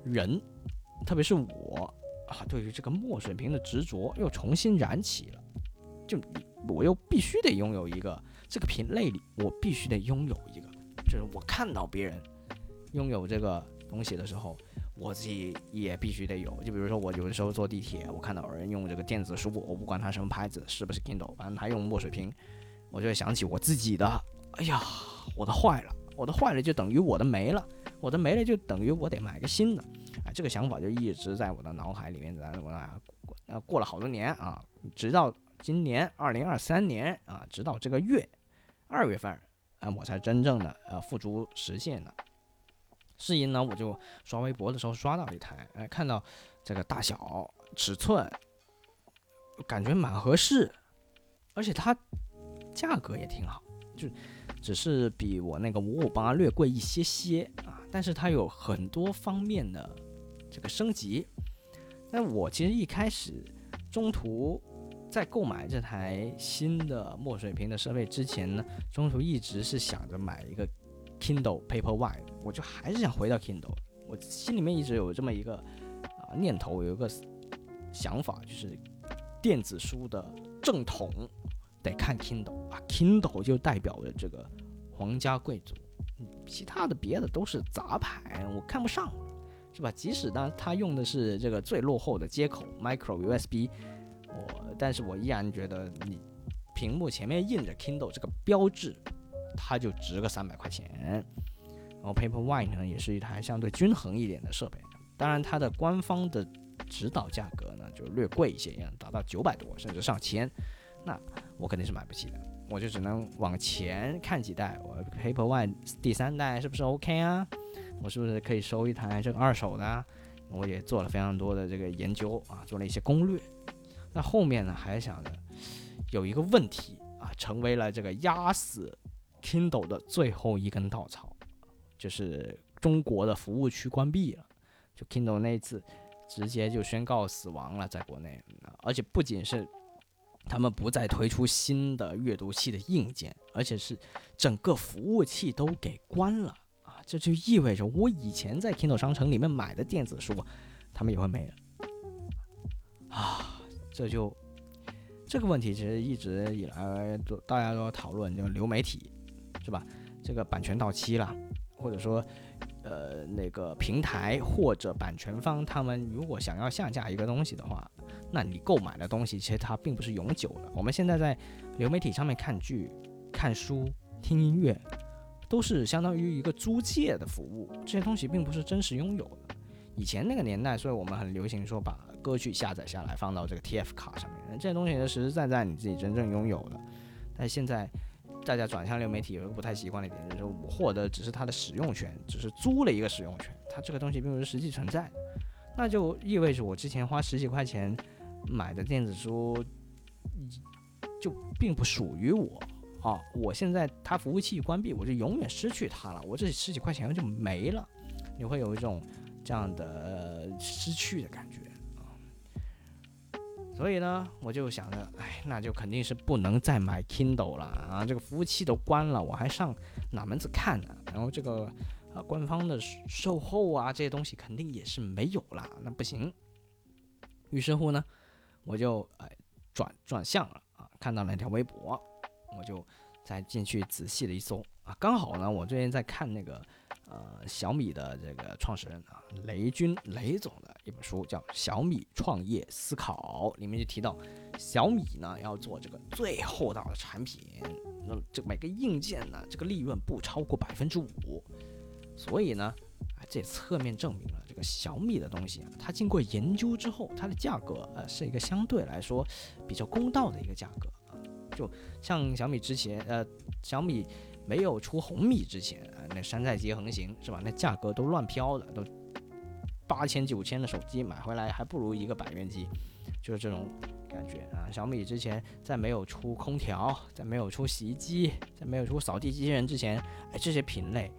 人，特别是我啊，对于这个墨水瓶的执着又重新燃起了，就。我又必须得拥有一个这个品类里，我必须得拥有一个，就是我看到别人拥有这个东西的时候，我自己也必须得有。就比如说我有的时候坐地铁，我看到有人用这个电子书，我不管它什么牌子，是不是 Kindle，反正他用墨水屏，我就会想起我自己的。哎呀，我的坏了，我的坏了就等于我的没了，我的没了就等于我得买个新的。哎，这个想法就一直在我的脑海里面，在我那过了好多年啊，直到。今年二零二三年啊，直到这个月二月份啊，我才真正的呃付诸实现的。是因呢，我就刷微博的时候刷到一台，哎，看到这个大小尺寸，感觉蛮合适，而且它价格也挺好，就只是比我那个五五八略贵一些些啊，但是它有很多方面的这个升级。那我其实一开始中途。在购买这台新的墨水屏的设备之前呢，中途一直是想着买一个 Kindle Paperwhite，我就还是想回到 Kindle，我心里面一直有这么一个啊念头，有一个想法，就是电子书的正统得看 Kindle 啊，Kindle 就代表着这个皇家贵族，其他的别的都是杂牌，我看不上。是吧？即使呢，它用的是这个最落后的接口 Micro USB，我但是我依然觉得你屏幕前面印着 Kindle 这个标志，它就值个三百块钱。然后 Paperwhite 呢，也是一台相对均衡一点的设备，当然它的官方的指导价格呢就略贵一些，要达到九百多甚至上千，那我肯定是买不起的，我就只能往前看几代，我 Paperwhite 第三代是不是 OK 啊？我是不是可以收一台这个二手的？我也做了非常多的这个研究啊，做了一些攻略。那后面呢，还想着有一个问题啊，成为了这个压死 Kindle 的最后一根稻草，就是中国的服务区关闭了，就 Kindle 那一次直接就宣告死亡了，在国内，而且不仅是他们不再推出新的阅读器的硬件，而且是整个服务器都给关了啊。这就意味着我以前在 Kindle 商城里面买的电子书，他们也会没了啊！这就这个问题其实一直以来都大家都要讨论，就流媒体是吧？这个版权到期了，或者说呃那个平台或者版权方他们如果想要下架一个东西的话，那你购买的东西其实它并不是永久的。我们现在在流媒体上面看剧、看书、听音乐。都是相当于一个租借的服务，这些东西并不是真实拥有的。以前那个年代，所以我们很流行说把歌曲下载下来放到这个 TF 卡上面，这些东西是实实在在你自己真正拥有的。但现在大家转向流媒体有一个不太习惯的点，就是我获得只是它的使用权，只是租了一个使用权，它这个东西并不是实际存在，那就意味着我之前花十几块钱买的电子书就并不属于我。啊！我现在它服务器关闭，我就永远失去它了。我这十几块钱就没了，你会有一种这样的失去的感觉。所以呢，我就想着，哎，那就肯定是不能再买 Kindle 了啊！这个服务器都关了，我还上哪门子看呢？然后这个啊，官方的售后啊，这些东西肯定也是没有了，那不行。于是乎呢，我就哎转转向了啊，看到了一条微博。我就再进去仔细的一搜啊，刚好呢，我最近在看那个呃小米的这个创始人啊雷军雷总的一本书，叫《小米创业思考》，里面就提到小米呢要做这个最厚道的产品，那这每个硬件呢这个利润不超过百分之五，所以呢啊这侧面证明了这个小米的东西啊，它经过研究之后，它的价格呃是一个相对来说比较公道的一个价格啊。就像小米之前，呃，小米没有出红米之前啊，那山寨机横行是吧？那价格都乱飘的，都八千九千的手机买回来还不如一个百元机，就是这种感觉啊。小米之前在没有出空调，在没有出洗衣机，在没有出扫地机器人之前，哎，这些品类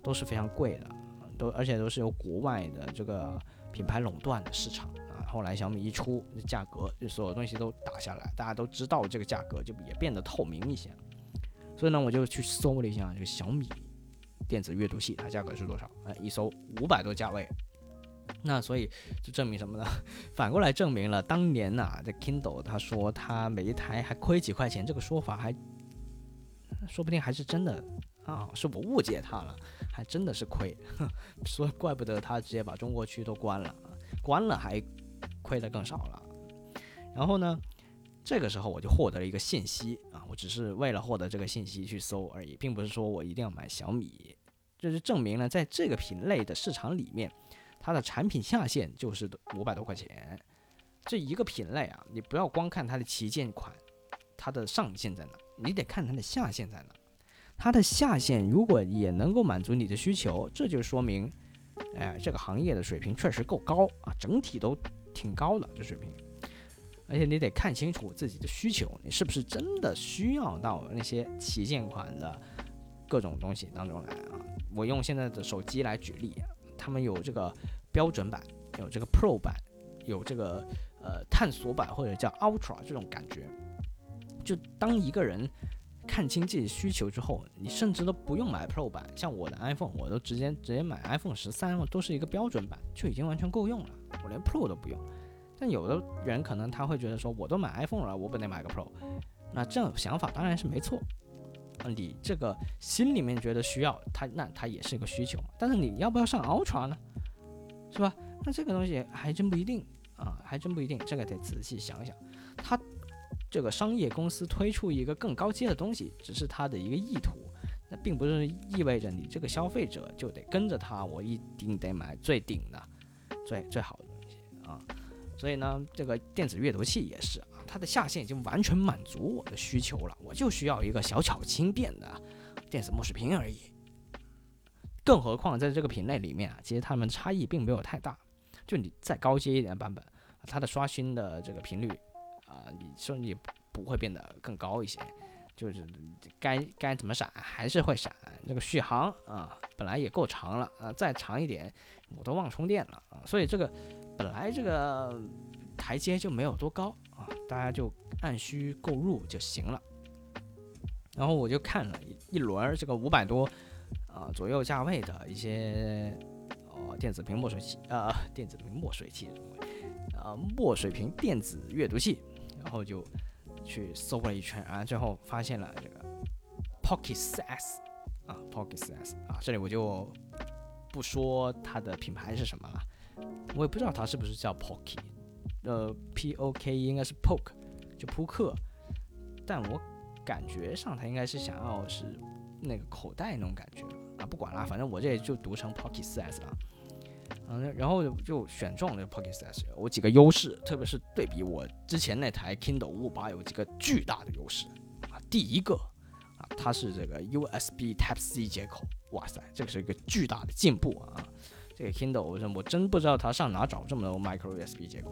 都是非常贵的，都而且都是由国外的这个品牌垄断的市场啊。后来小米一出，价格就所有东西都打下来，大家都知道这个价格就也变得透明一些。所以呢，我就去搜了一下这个小米电子阅读器，它价格是多少？哎，一搜五百多价位。那所以就证明什么呢？反过来证明了当年呐，这 Kindle 他说他每一台还亏几块钱，这个说法还说不定还是真的啊，是我误解他了，还真的是亏。所以怪不得他直接把中国区都关了，关了还。亏的更少了，然后呢，这个时候我就获得了一个信息啊，我只是为了获得这个信息去搜而已，并不是说我一定要买小米，这就证明了在这个品类的市场里面，它的产品下限就是五百多块钱。这一个品类啊，你不要光看它的旗舰款，它的上限在哪，你得看它的下限在哪。它的下限如果也能够满足你的需求，这就说明，哎，这个行业的水平确实够高啊，整体都。挺高的这水平，而且你得看清楚自己的需求，你是不是真的需要到那些旗舰款的各种东西当中来啊？我用现在的手机来举例，他们有这个标准版，有这个 Pro 版，有这个呃探索版或者叫 Ultra 这种感觉。就当一个人看清自己需求之后，你甚至都不用买 Pro 版，像我的 iPhone，我都直接直接买 iPhone 十三，都是一个标准版，就已经完全够用了。我连 Pro 都不用，但有的人可能他会觉得说，我都买 iPhone 了，我不得买个 Pro？那这种想法当然是没错。你这个心里面觉得需要它，那它也是一个需求。但是你要不要上 Ultra 呢？是吧？那这个东西还真不一定啊，还真不一定，这个得仔细想想。它这个商业公司推出一个更高阶的东西，只是它的一个意图，那并不是意味着你这个消费者就得跟着它，我一定得买最顶的、最最好的东西啊。所以呢，这个电子阅读器也是啊，它的下限已经完全满足我的需求了，我就需要一个小巧轻便的电子墨水屏而已。更何况在这个品类里面啊，其实它们差异并没有太大。就你再高阶一点的版本，它的刷新的这个频率啊，你甚至不会变得更高一些，就是该该怎么闪还是会闪。这个续航啊，本来也够长了啊，再长一点我都忘充电了啊。所以这个本来这个台阶就没有多高啊，大家就按需购入就行了。然后我就看了一一轮这个五百多。啊，左右价位的一些哦，电子屏墨水器，呃，电子屏墨水器，啊，墨水屏电子阅读器，然后就去搜了一圈，啊，最后发现了这个 Pocket 4S，啊，Pocket 4S，啊，这里我就不说它的品牌是什么了，我也不知道它是不是叫 Pocket，呃，P O K 应该是 Poke，就扑克，但我感觉上它应该是想要是那个口袋那种感觉。啊，不管了，反正我这也就读成 Pocket 4S 了。嗯，然后就选中了 Pocket 4S，有几个优势，特别是对比我之前那台 Kindle 558，有几个巨大的优势啊。第一个啊，它是这个 USB Type C 接口，哇塞，这个是一个巨大的进步啊。这个 Kindle 我真我真不知道它上哪找这么多 Micro USB 接口，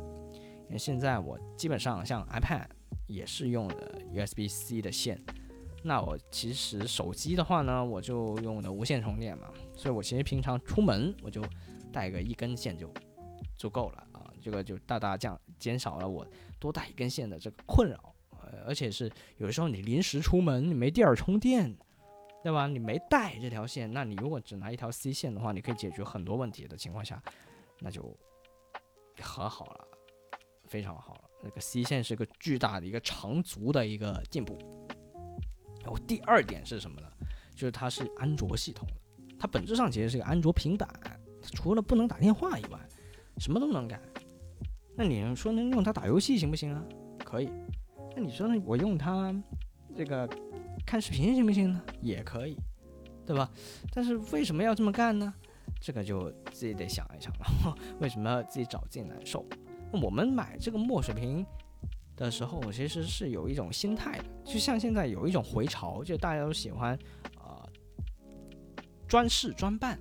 因为现在我基本上像 iPad 也是用的 USB C 的线。那我其实手机的话呢，我就用的无线充电嘛，所以我其实平常出门我就带个一根线就足够了啊，这个就大大降减少了我多带一根线的这个困扰，而且是有时候你临时出门你没地儿充电，对吧？你没带这条线，那你如果只拿一条 C 线的话，你可以解决很多问题的情况下，那就很好了，非常好了。那个 C 线是个巨大的一个长足的一个进步。然后第二点是什么呢？就是它是安卓系统，它本质上其实是个安卓平板，除了不能打电话以外，什么都能干。那你说能用它打游戏行不行啊？可以。那你说呢？我用它这个看视频行不行呢？也可以，对吧？但是为什么要这么干呢？这个就自己得想一想了。为什么要自己找自己难受？我们买这个墨水屏。的时候，我其实是有一种心态的，就像现在有一种回潮，就大家都喜欢，呃，专事专办。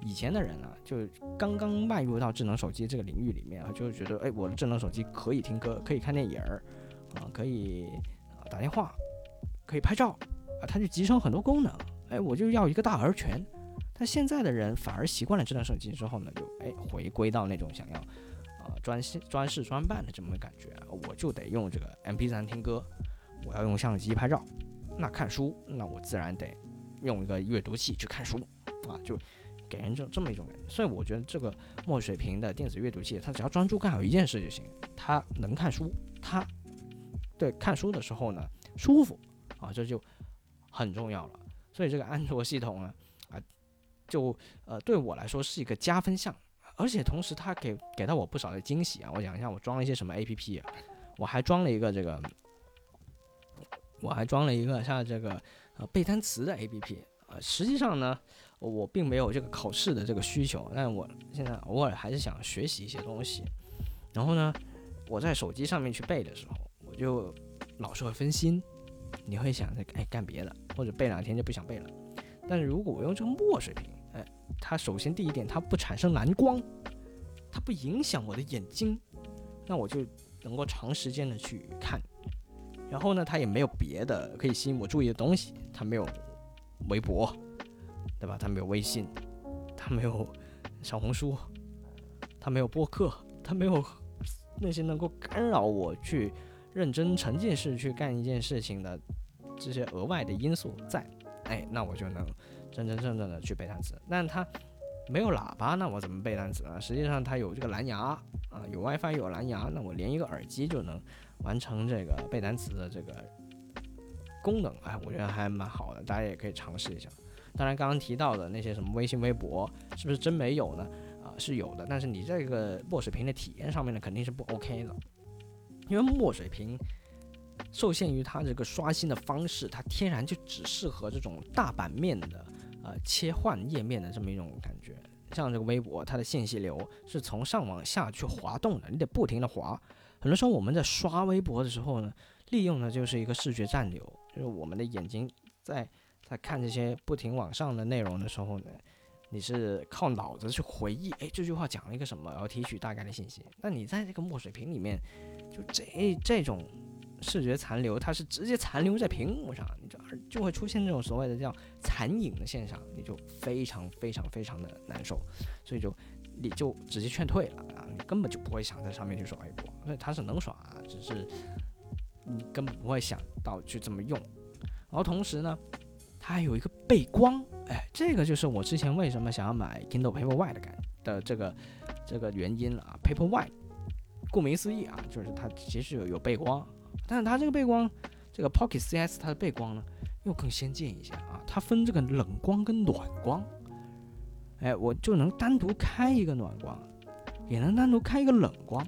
以前的人呢，就刚刚迈入到智能手机这个领域里面啊，就觉得，哎，我的智能手机可以听歌，可以看电影儿，啊，可以打电话，可以拍照，啊，它就集成很多功能，哎，我就要一个大而全。但现在的人反而习惯了智能手机之后呢，就哎回归到那种想要啊。专心专事专办的这么个感觉，我就得用这个 MP3 听歌，我要用相机拍照，那看书，那我自然得用一个阅读器去看书啊，就给人这这么一种感觉。所以我觉得这个墨水屏的电子阅读器，它只要专注干好一件事就行，它能看书，它对看书的时候呢舒服啊，这就很重要了。所以这个安卓系统呢，啊，就呃对我来说是一个加分项。而且同时，它给给到我不少的惊喜啊！我讲一下，我装了一些什么 A P P？我还装了一个这个，我还装了一个像这个呃背单词的 A P P 啊。实际上呢，我并没有这个考试的这个需求，但我现在偶尔还是想学习一些东西。然后呢，我在手机上面去背的时候，我就老是会分心，你会想着哎干别的，或者背两天就不想背了。但是如果我用这个墨水屏，它首先第一点，它不产生蓝光，它不影响我的眼睛，那我就能够长时间的去看。然后呢，它也没有别的可以吸引我注意的东西，它没有微博，对吧？它没有微信，它没有小红书，它没有播客，它没有那些能够干扰我去认真沉浸式去干一件事情的这些额外的因素在。哎，那我就能。真真正正的去背单词，但它没有喇叭，那我怎么背单词呢？实际上它有这个蓝牙啊，有 WiFi 有蓝牙，那我连一个耳机就能完成这个背单词的这个功能，哎，我觉得还蛮好的，大家也可以尝试一下。当然，刚刚提到的那些什么微信、微博，是不是真没有呢？啊，是有的，但是你这个墨水屏的体验上面呢，肯定是不 OK 的，因为墨水屏受限于它这个刷新的方式，它天然就只适合这种大版面的呃切换页面的这么一种感觉。像这个微博，它的信息流是从上往下去滑动的，你得不停的滑。很多时候我们在刷微博的时候呢，利用的就是一个视觉暂留，就是我们的眼睛在在看这些不停往上的内容的时候呢，你是靠脑子去回忆，哎，这句话讲了一个什么，然后提取大概的信息。那你在这个墨水屏里面，就这这种视觉残留，它是直接残留在屏幕上，你就就会出现这种所谓的叫残影的现象，你就非常非常非常的难受，所以就你就直接劝退了啊，你根本就不会想在上面去刷微博，所以它是能刷，只是你根本不会想到去这么用。然后同时呢，它还有一个背光，哎，这个就是我之前为什么想要买 Kindle Paperwhite 的感的这个这个原因了啊。Paperwhite，顾名思义啊，就是它其实有有背光，但是它这个背光，这个 Pocket CS 它的背光呢又更先进一些啊，它分这个冷光跟暖光，哎，我就能单独开一个暖光，也能单独开一个冷光，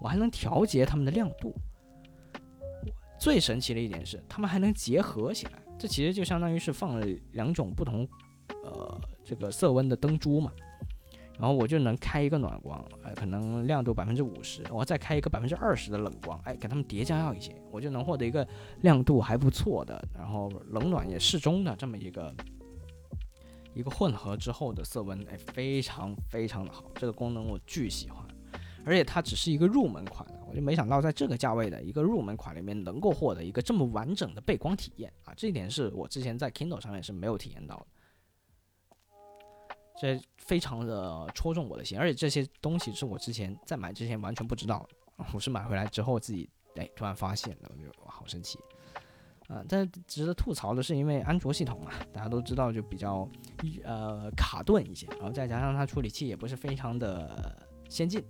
我还能调节它们的亮度。最神奇的一点是，它们还能结合起来，这其实就相当于是放了两种不同，呃，这个色温的灯珠嘛。然后我就能开一个暖光，哎，可能亮度百分之五十，我再开一个百分之二十的冷光，哎，给它们叠加要一些，我就能获得一个亮度还不错的，然后冷暖也适中的这么一个一个混合之后的色温，哎，非常非常的好，这个功能我巨喜欢，而且它只是一个入门款。我就没想到，在这个价位的一个入门款里面，能够获得一个这么完整的背光体验啊！这一点是我之前在 Kindle 上面是没有体验到的，这非常的戳中我的心。而且这些东西是我之前在买之前完全不知道，我是买回来之后自己哎突然发现的，我就哇好神奇啊！但值得吐槽的是，因为安卓系统嘛，大家都知道就比较呃卡顿一些，然后再加上它处理器也不是非常的先进。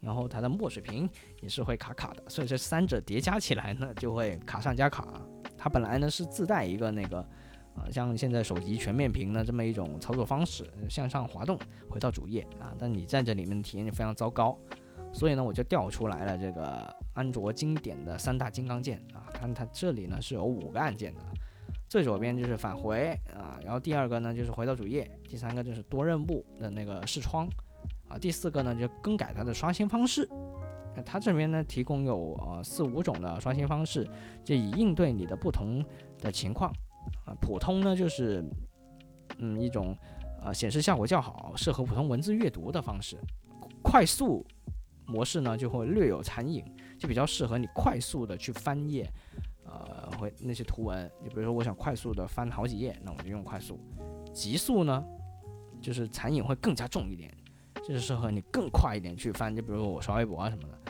然后它的墨水屏也是会卡卡的，所以这三者叠加起来呢，就会卡上加卡。它本来呢是自带一个那个，啊，像现在手机全面屏的这么一种操作方式，向上滑动回到主页啊，但你在这里面体验就非常糟糕。所以呢，我就调出来了这个安卓经典的三大金刚键啊，看它这里呢是有五个按键的，最左边就是返回啊，然后第二个呢就是回到主页，第三个就是多任务的那个视窗。啊，第四个呢，就更改它的刷新方式。它这边呢，提供有呃四五种的刷新方式，就以应对你的不同的情况。啊，普通呢就是嗯一种呃显示效果较好，适合普通文字阅读的方式。快速模式呢就会略有残影，就比较适合你快速的去翻页，呃，会那些图文。你比如说我想快速的翻好几页，那我就用快速。极速呢，就是残影会更加重一点。就是适合你更快一点去翻，就比如说我刷微博啊什么的。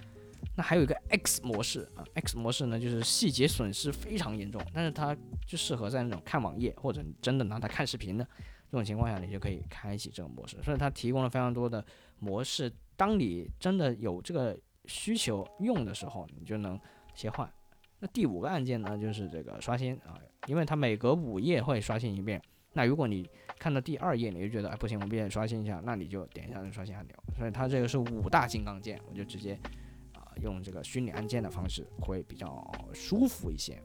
那还有一个 X 模式啊，X 模式呢就是细节损失非常严重，但是它就适合在那种看网页或者你真的拿它看视频的这种情况下，你就可以开启这个模式。所以它提供了非常多的模式，当你真的有这个需求用的时候，你就能切换。那第五个按键呢就是这个刷新啊，因为它每隔五页会刷新一遍。那如果你看到第二页，你就觉得哎不行，我必须刷新一下，那你就点一下这刷新按钮。所以它这个是五大金刚键，我就直接用这个虚拟按键的方式会比较舒服一些。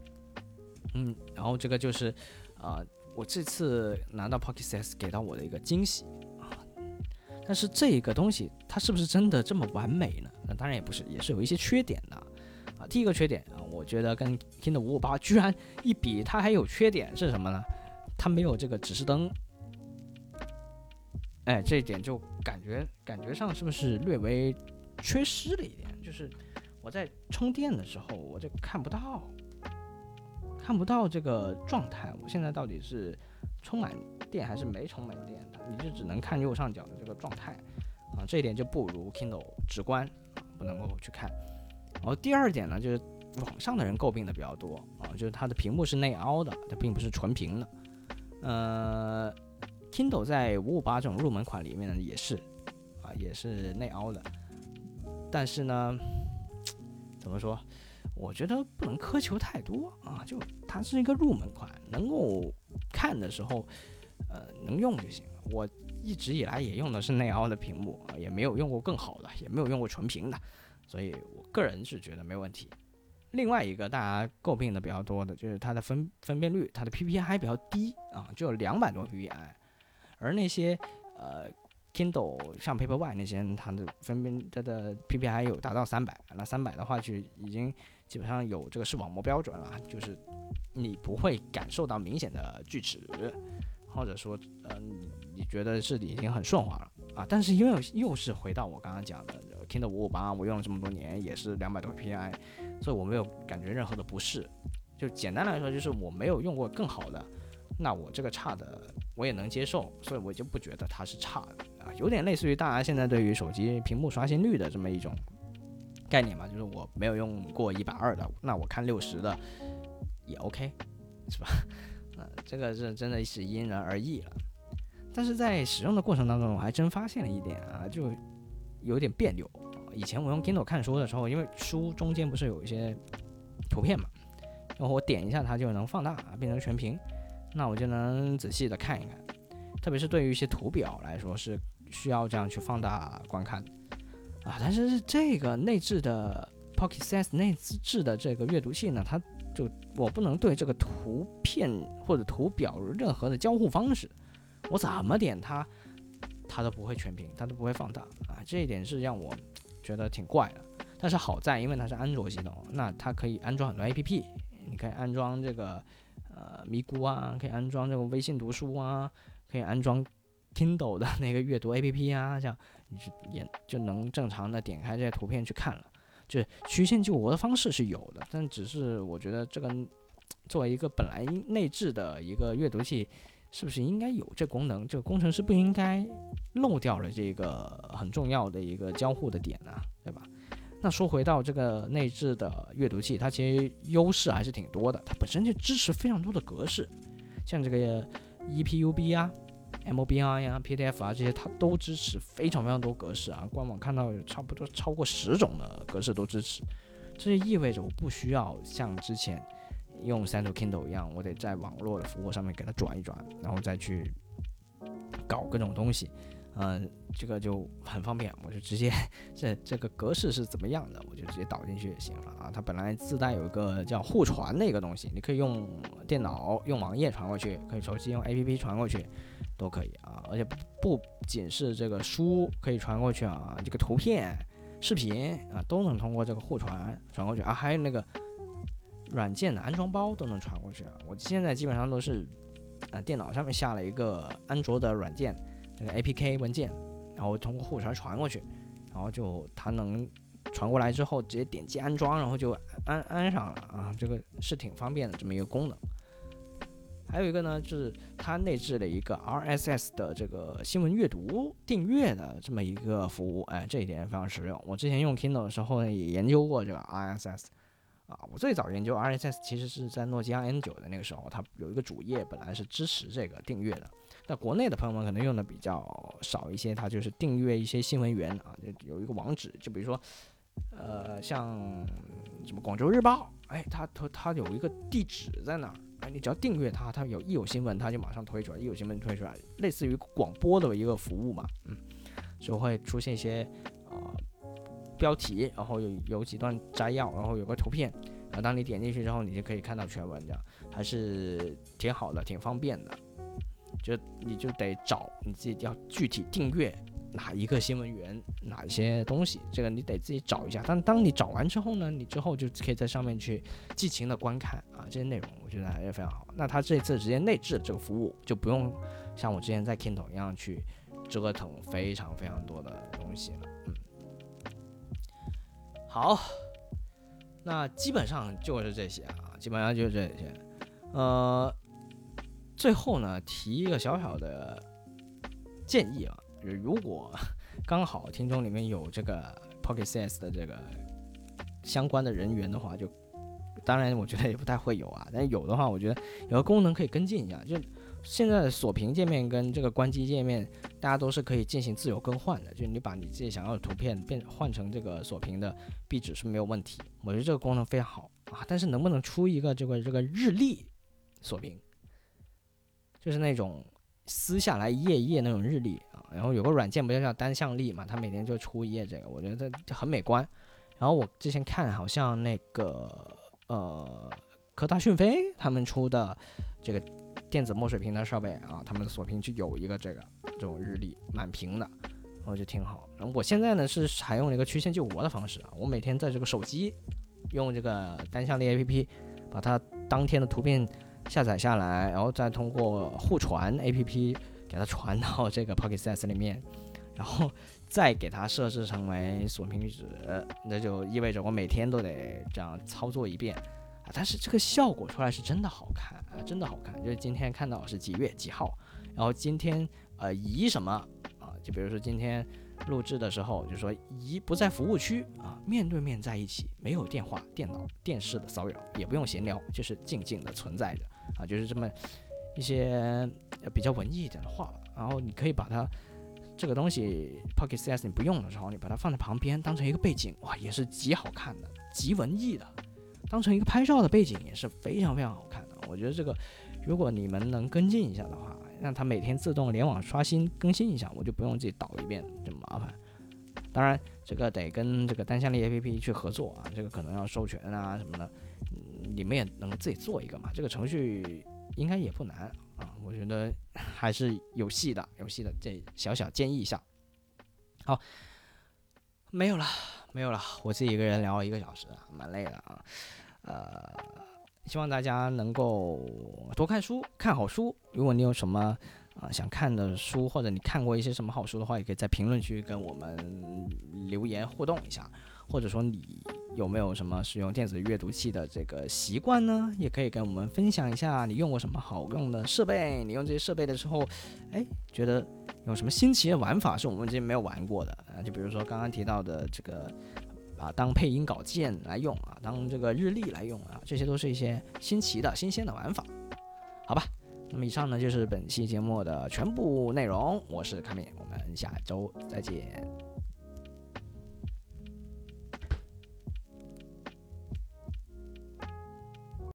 嗯，然后这个就是啊我这次拿到 Pocket CS 给到我的一个惊喜啊。但是这个东西它是不是真的这么完美呢？那当然也不是，也是有一些缺点的啊。第一个缺点啊，我觉得跟 Kindle 五五八居然一比，它还有缺点是什么呢？它没有这个指示灯，哎，这一点就感觉感觉上是不是略微缺失了一点？就是我在充电的时候，我就看不到，看不到这个状态。我现在到底是充满电还是没充满电的？你就只能看右上角的这个状态啊，这一点就不如 Kindle 直观，不能够去看。然后第二点呢，就是网上的人诟病的比较多啊，就是它的屏幕是内凹的，它并不是纯平的。呃，Kindle 在五五八这种入门款里面呢，也是啊，也是内凹的。但是呢，怎么说？我觉得不能苛求太多啊，就它是一个入门款，能够看的时候，呃，能用就行。我一直以来也用的是内凹的屏幕，也没有用过更好的，也没有用过纯屏的，所以我个人是觉得没问题。另外一个大家诟病的比较多的就是它的分分辨率，它的 PPI 比较低啊，只有两百多 PPI，而那些呃 Kindle 像 Paperwhite 那些，它的分辨它的 PPI 有达到三百，那三百的话就已经基本上有这个视网膜标准了，就是你不会感受到明显的锯齿，或者说嗯、你觉得是已经很顺滑了啊，但是因为又是回到我刚刚讲的 Kindle 五五八，我用了这么多年也是两百多 PPI。所以我没有感觉任何的不适，就简单来说，就是我没有用过更好的，那我这个差的我也能接受，所以我就不觉得它是差的有点类似于大家现在对于手机屏幕刷新率的这么一种概念嘛，就是我没有用过一百二的，那我看六十的也 OK，是吧？呃，这个是真的是因人而异了。但是在使用的过程当中，我还真发现了一点啊，就有点别扭。以前我用 Kindle 看书的时候，因为书中间不是有一些图片嘛，然后我点一下它就能放大变成全屏，那我就能仔细的看一看。特别是对于一些图表来说，是需要这样去放大观看啊。但是这个内置的 Pocket Sense 内置的这个阅读器呢，它就我不能对这个图片或者图表任何的交互方式，我怎么点它，它都不会全屏，它都不会放大啊。这一点是让我。觉得挺怪的，但是好在因为它是安卓系统，那它可以安装很多 APP，你可以安装这个呃咪咕啊，可以安装这个微信读书啊，可以安装 Kindle 的那个阅读 APP 啊，这样你就也就能正常的点开这些图片去看了。就曲线救国的方式是有的，但只是我觉得这个作为一个本来内置的一个阅读器，是不是应该有这功能？这个工程师不应该。漏掉了这个很重要的一个交互的点呢，对吧？那说回到这个内置的阅读器，它其实优势还是挺多的。它本身就支持非常多的格式，像这个 EPUB 啊、MOBI 啊、PDF 啊这些，它都支持非常非常多格式啊。官网看到有差不多超过十种的格式都支持，这就意味着我不需要像之前用三图 Kindle 一样，我得在网络的服务上面给它转一转，然后再去搞各种东西。嗯，这个就很方便，我就直接这这个格式是怎么样的，我就直接导进去就行了啊。它本来自带有一个叫互传的一个东西，你可以用电脑用网页传过去，可以手机用 APP 传过去，都可以啊。而且不仅是这个书可以传过去啊，这个图片、视频啊都能通过这个互传传过去啊。还有那个软件的安装包都能传过去啊。我现在基本上都是啊电脑上面下了一个安卓的软件。这个 APK 文件，然后通过互传传过去，然后就它能传过来之后直接点击安装，然后就安安上了啊，这个是挺方便的这么一个功能。还有一个呢，就是它内置了一个 RSS 的这个新闻阅读订阅的这么一个服务，哎，这一点非常实用。我之前用 Kindle 的时候呢，也研究过这个 RSS 啊。我最早研究 RSS 其实是在诺基亚 N9 的那个时候，它有一个主页本来是支持这个订阅的。那国内的朋友们可能用的比较少一些，它就是订阅一些新闻源啊，就有一个网址，就比如说，呃，像什么广州日报，哎，它它它有一个地址在那儿，哎，你只要订阅它，它有一有新闻它就马上推出来，一有新闻推出来，类似于广播的一个服务嘛，嗯，就会出现一些啊标题，然后有有几段摘要，然后有个图片，然后当你点进去之后，你就可以看到全文，这样还是挺好的，挺方便的。就你就得找你自己要具体订阅哪一个新闻源，哪一些东西，这个你得自己找一下。但当你找完之后呢，你之后就可以在上面去尽情的观看啊，这些内容我觉得还是非常好。那它这次直接内置这个服务，就不用像我之前在 Kindle 一样去折腾非常非常多的东西了。嗯，好，那基本上就是这些啊，基本上就是这些，呃。最后呢，提一个小小的建议啊，如果刚好听众里面有这个 Pocket CS 的这个相关的人员的话，就当然我觉得也不太会有啊，但有的话，我觉得有个功能可以跟进一下，就现在的锁屏界面跟这个关机界面，大家都是可以进行自由更换的，就你把你自己想要的图片变换成这个锁屏的壁纸是没有问题，我觉得这个功能非常好啊，但是能不能出一个这个这个日历锁屏？就是那种撕下来一页一页那种日历啊，然后有个软件不就叫单向历嘛，它每天就出一页这个，我觉得很美观。然后我之前看好像那个呃科大讯飞他们出的这个电子墨水屏的设备啊，他们的锁屏就有一个这个这种日历满屏的，我觉得挺好。然后我现在呢是采用了一个曲线救国的方式啊，我每天在这个手机用这个单向历 APP 把它当天的图片下载下来，然后再通过互传 APP 给它传到这个 Pocket Sense 里面，然后。再给它设置成为锁屏值，那就意味着我每天都得这样操作一遍啊！但是这个效果出来是真的好看啊，真的好看。就是今天看到是几月几号，然后今天呃移什么啊？就比如说今天录制的时候，就说移不在服务区啊，面对面在一起，没有电话、电脑、电视的骚扰，也不用闲聊，就是静静的存在着啊，就是这么一些比较文艺一点的话吧，然后你可以把它。这个东西 Pocket CS 你不用的时候，你把它放在旁边当成一个背景，哇，也是极好看的，极文艺的。当成一个拍照的背景也是非常非常好看的。我觉得这个，如果你们能跟进一下的话，让它每天自动联网刷新更新一下，我就不用自己导一遍这么麻烦。当然，这个得跟这个单向力 APP 去合作啊，这个可能要授权啊什么的，你们也能自己做一个嘛。这个程序应该也不难。啊，我觉得还是有戏的，有戏的。这小小建议一下。好，没有了，没有了。我自己一个人聊了一个小时，蛮累的啊。呃，希望大家能够多看书，看好书。如果你有什么啊想看的书，或者你看过一些什么好书的话，也可以在评论区跟我们留言互动一下。或者说你有没有什么使用电子阅读器的这个习惯呢？也可以跟我们分享一下，你用过什么好用的设备？你用这些设备的时候，哎，觉得有什么新奇的玩法是我们之前没有玩过的啊？就比如说刚刚提到的这个啊，当配音稿件来用啊，当这个日历来用啊，这些都是一些新奇的新鲜的玩法，好吧？那么以上呢就是本期节目的全部内容，我是卡米，我们下周再见。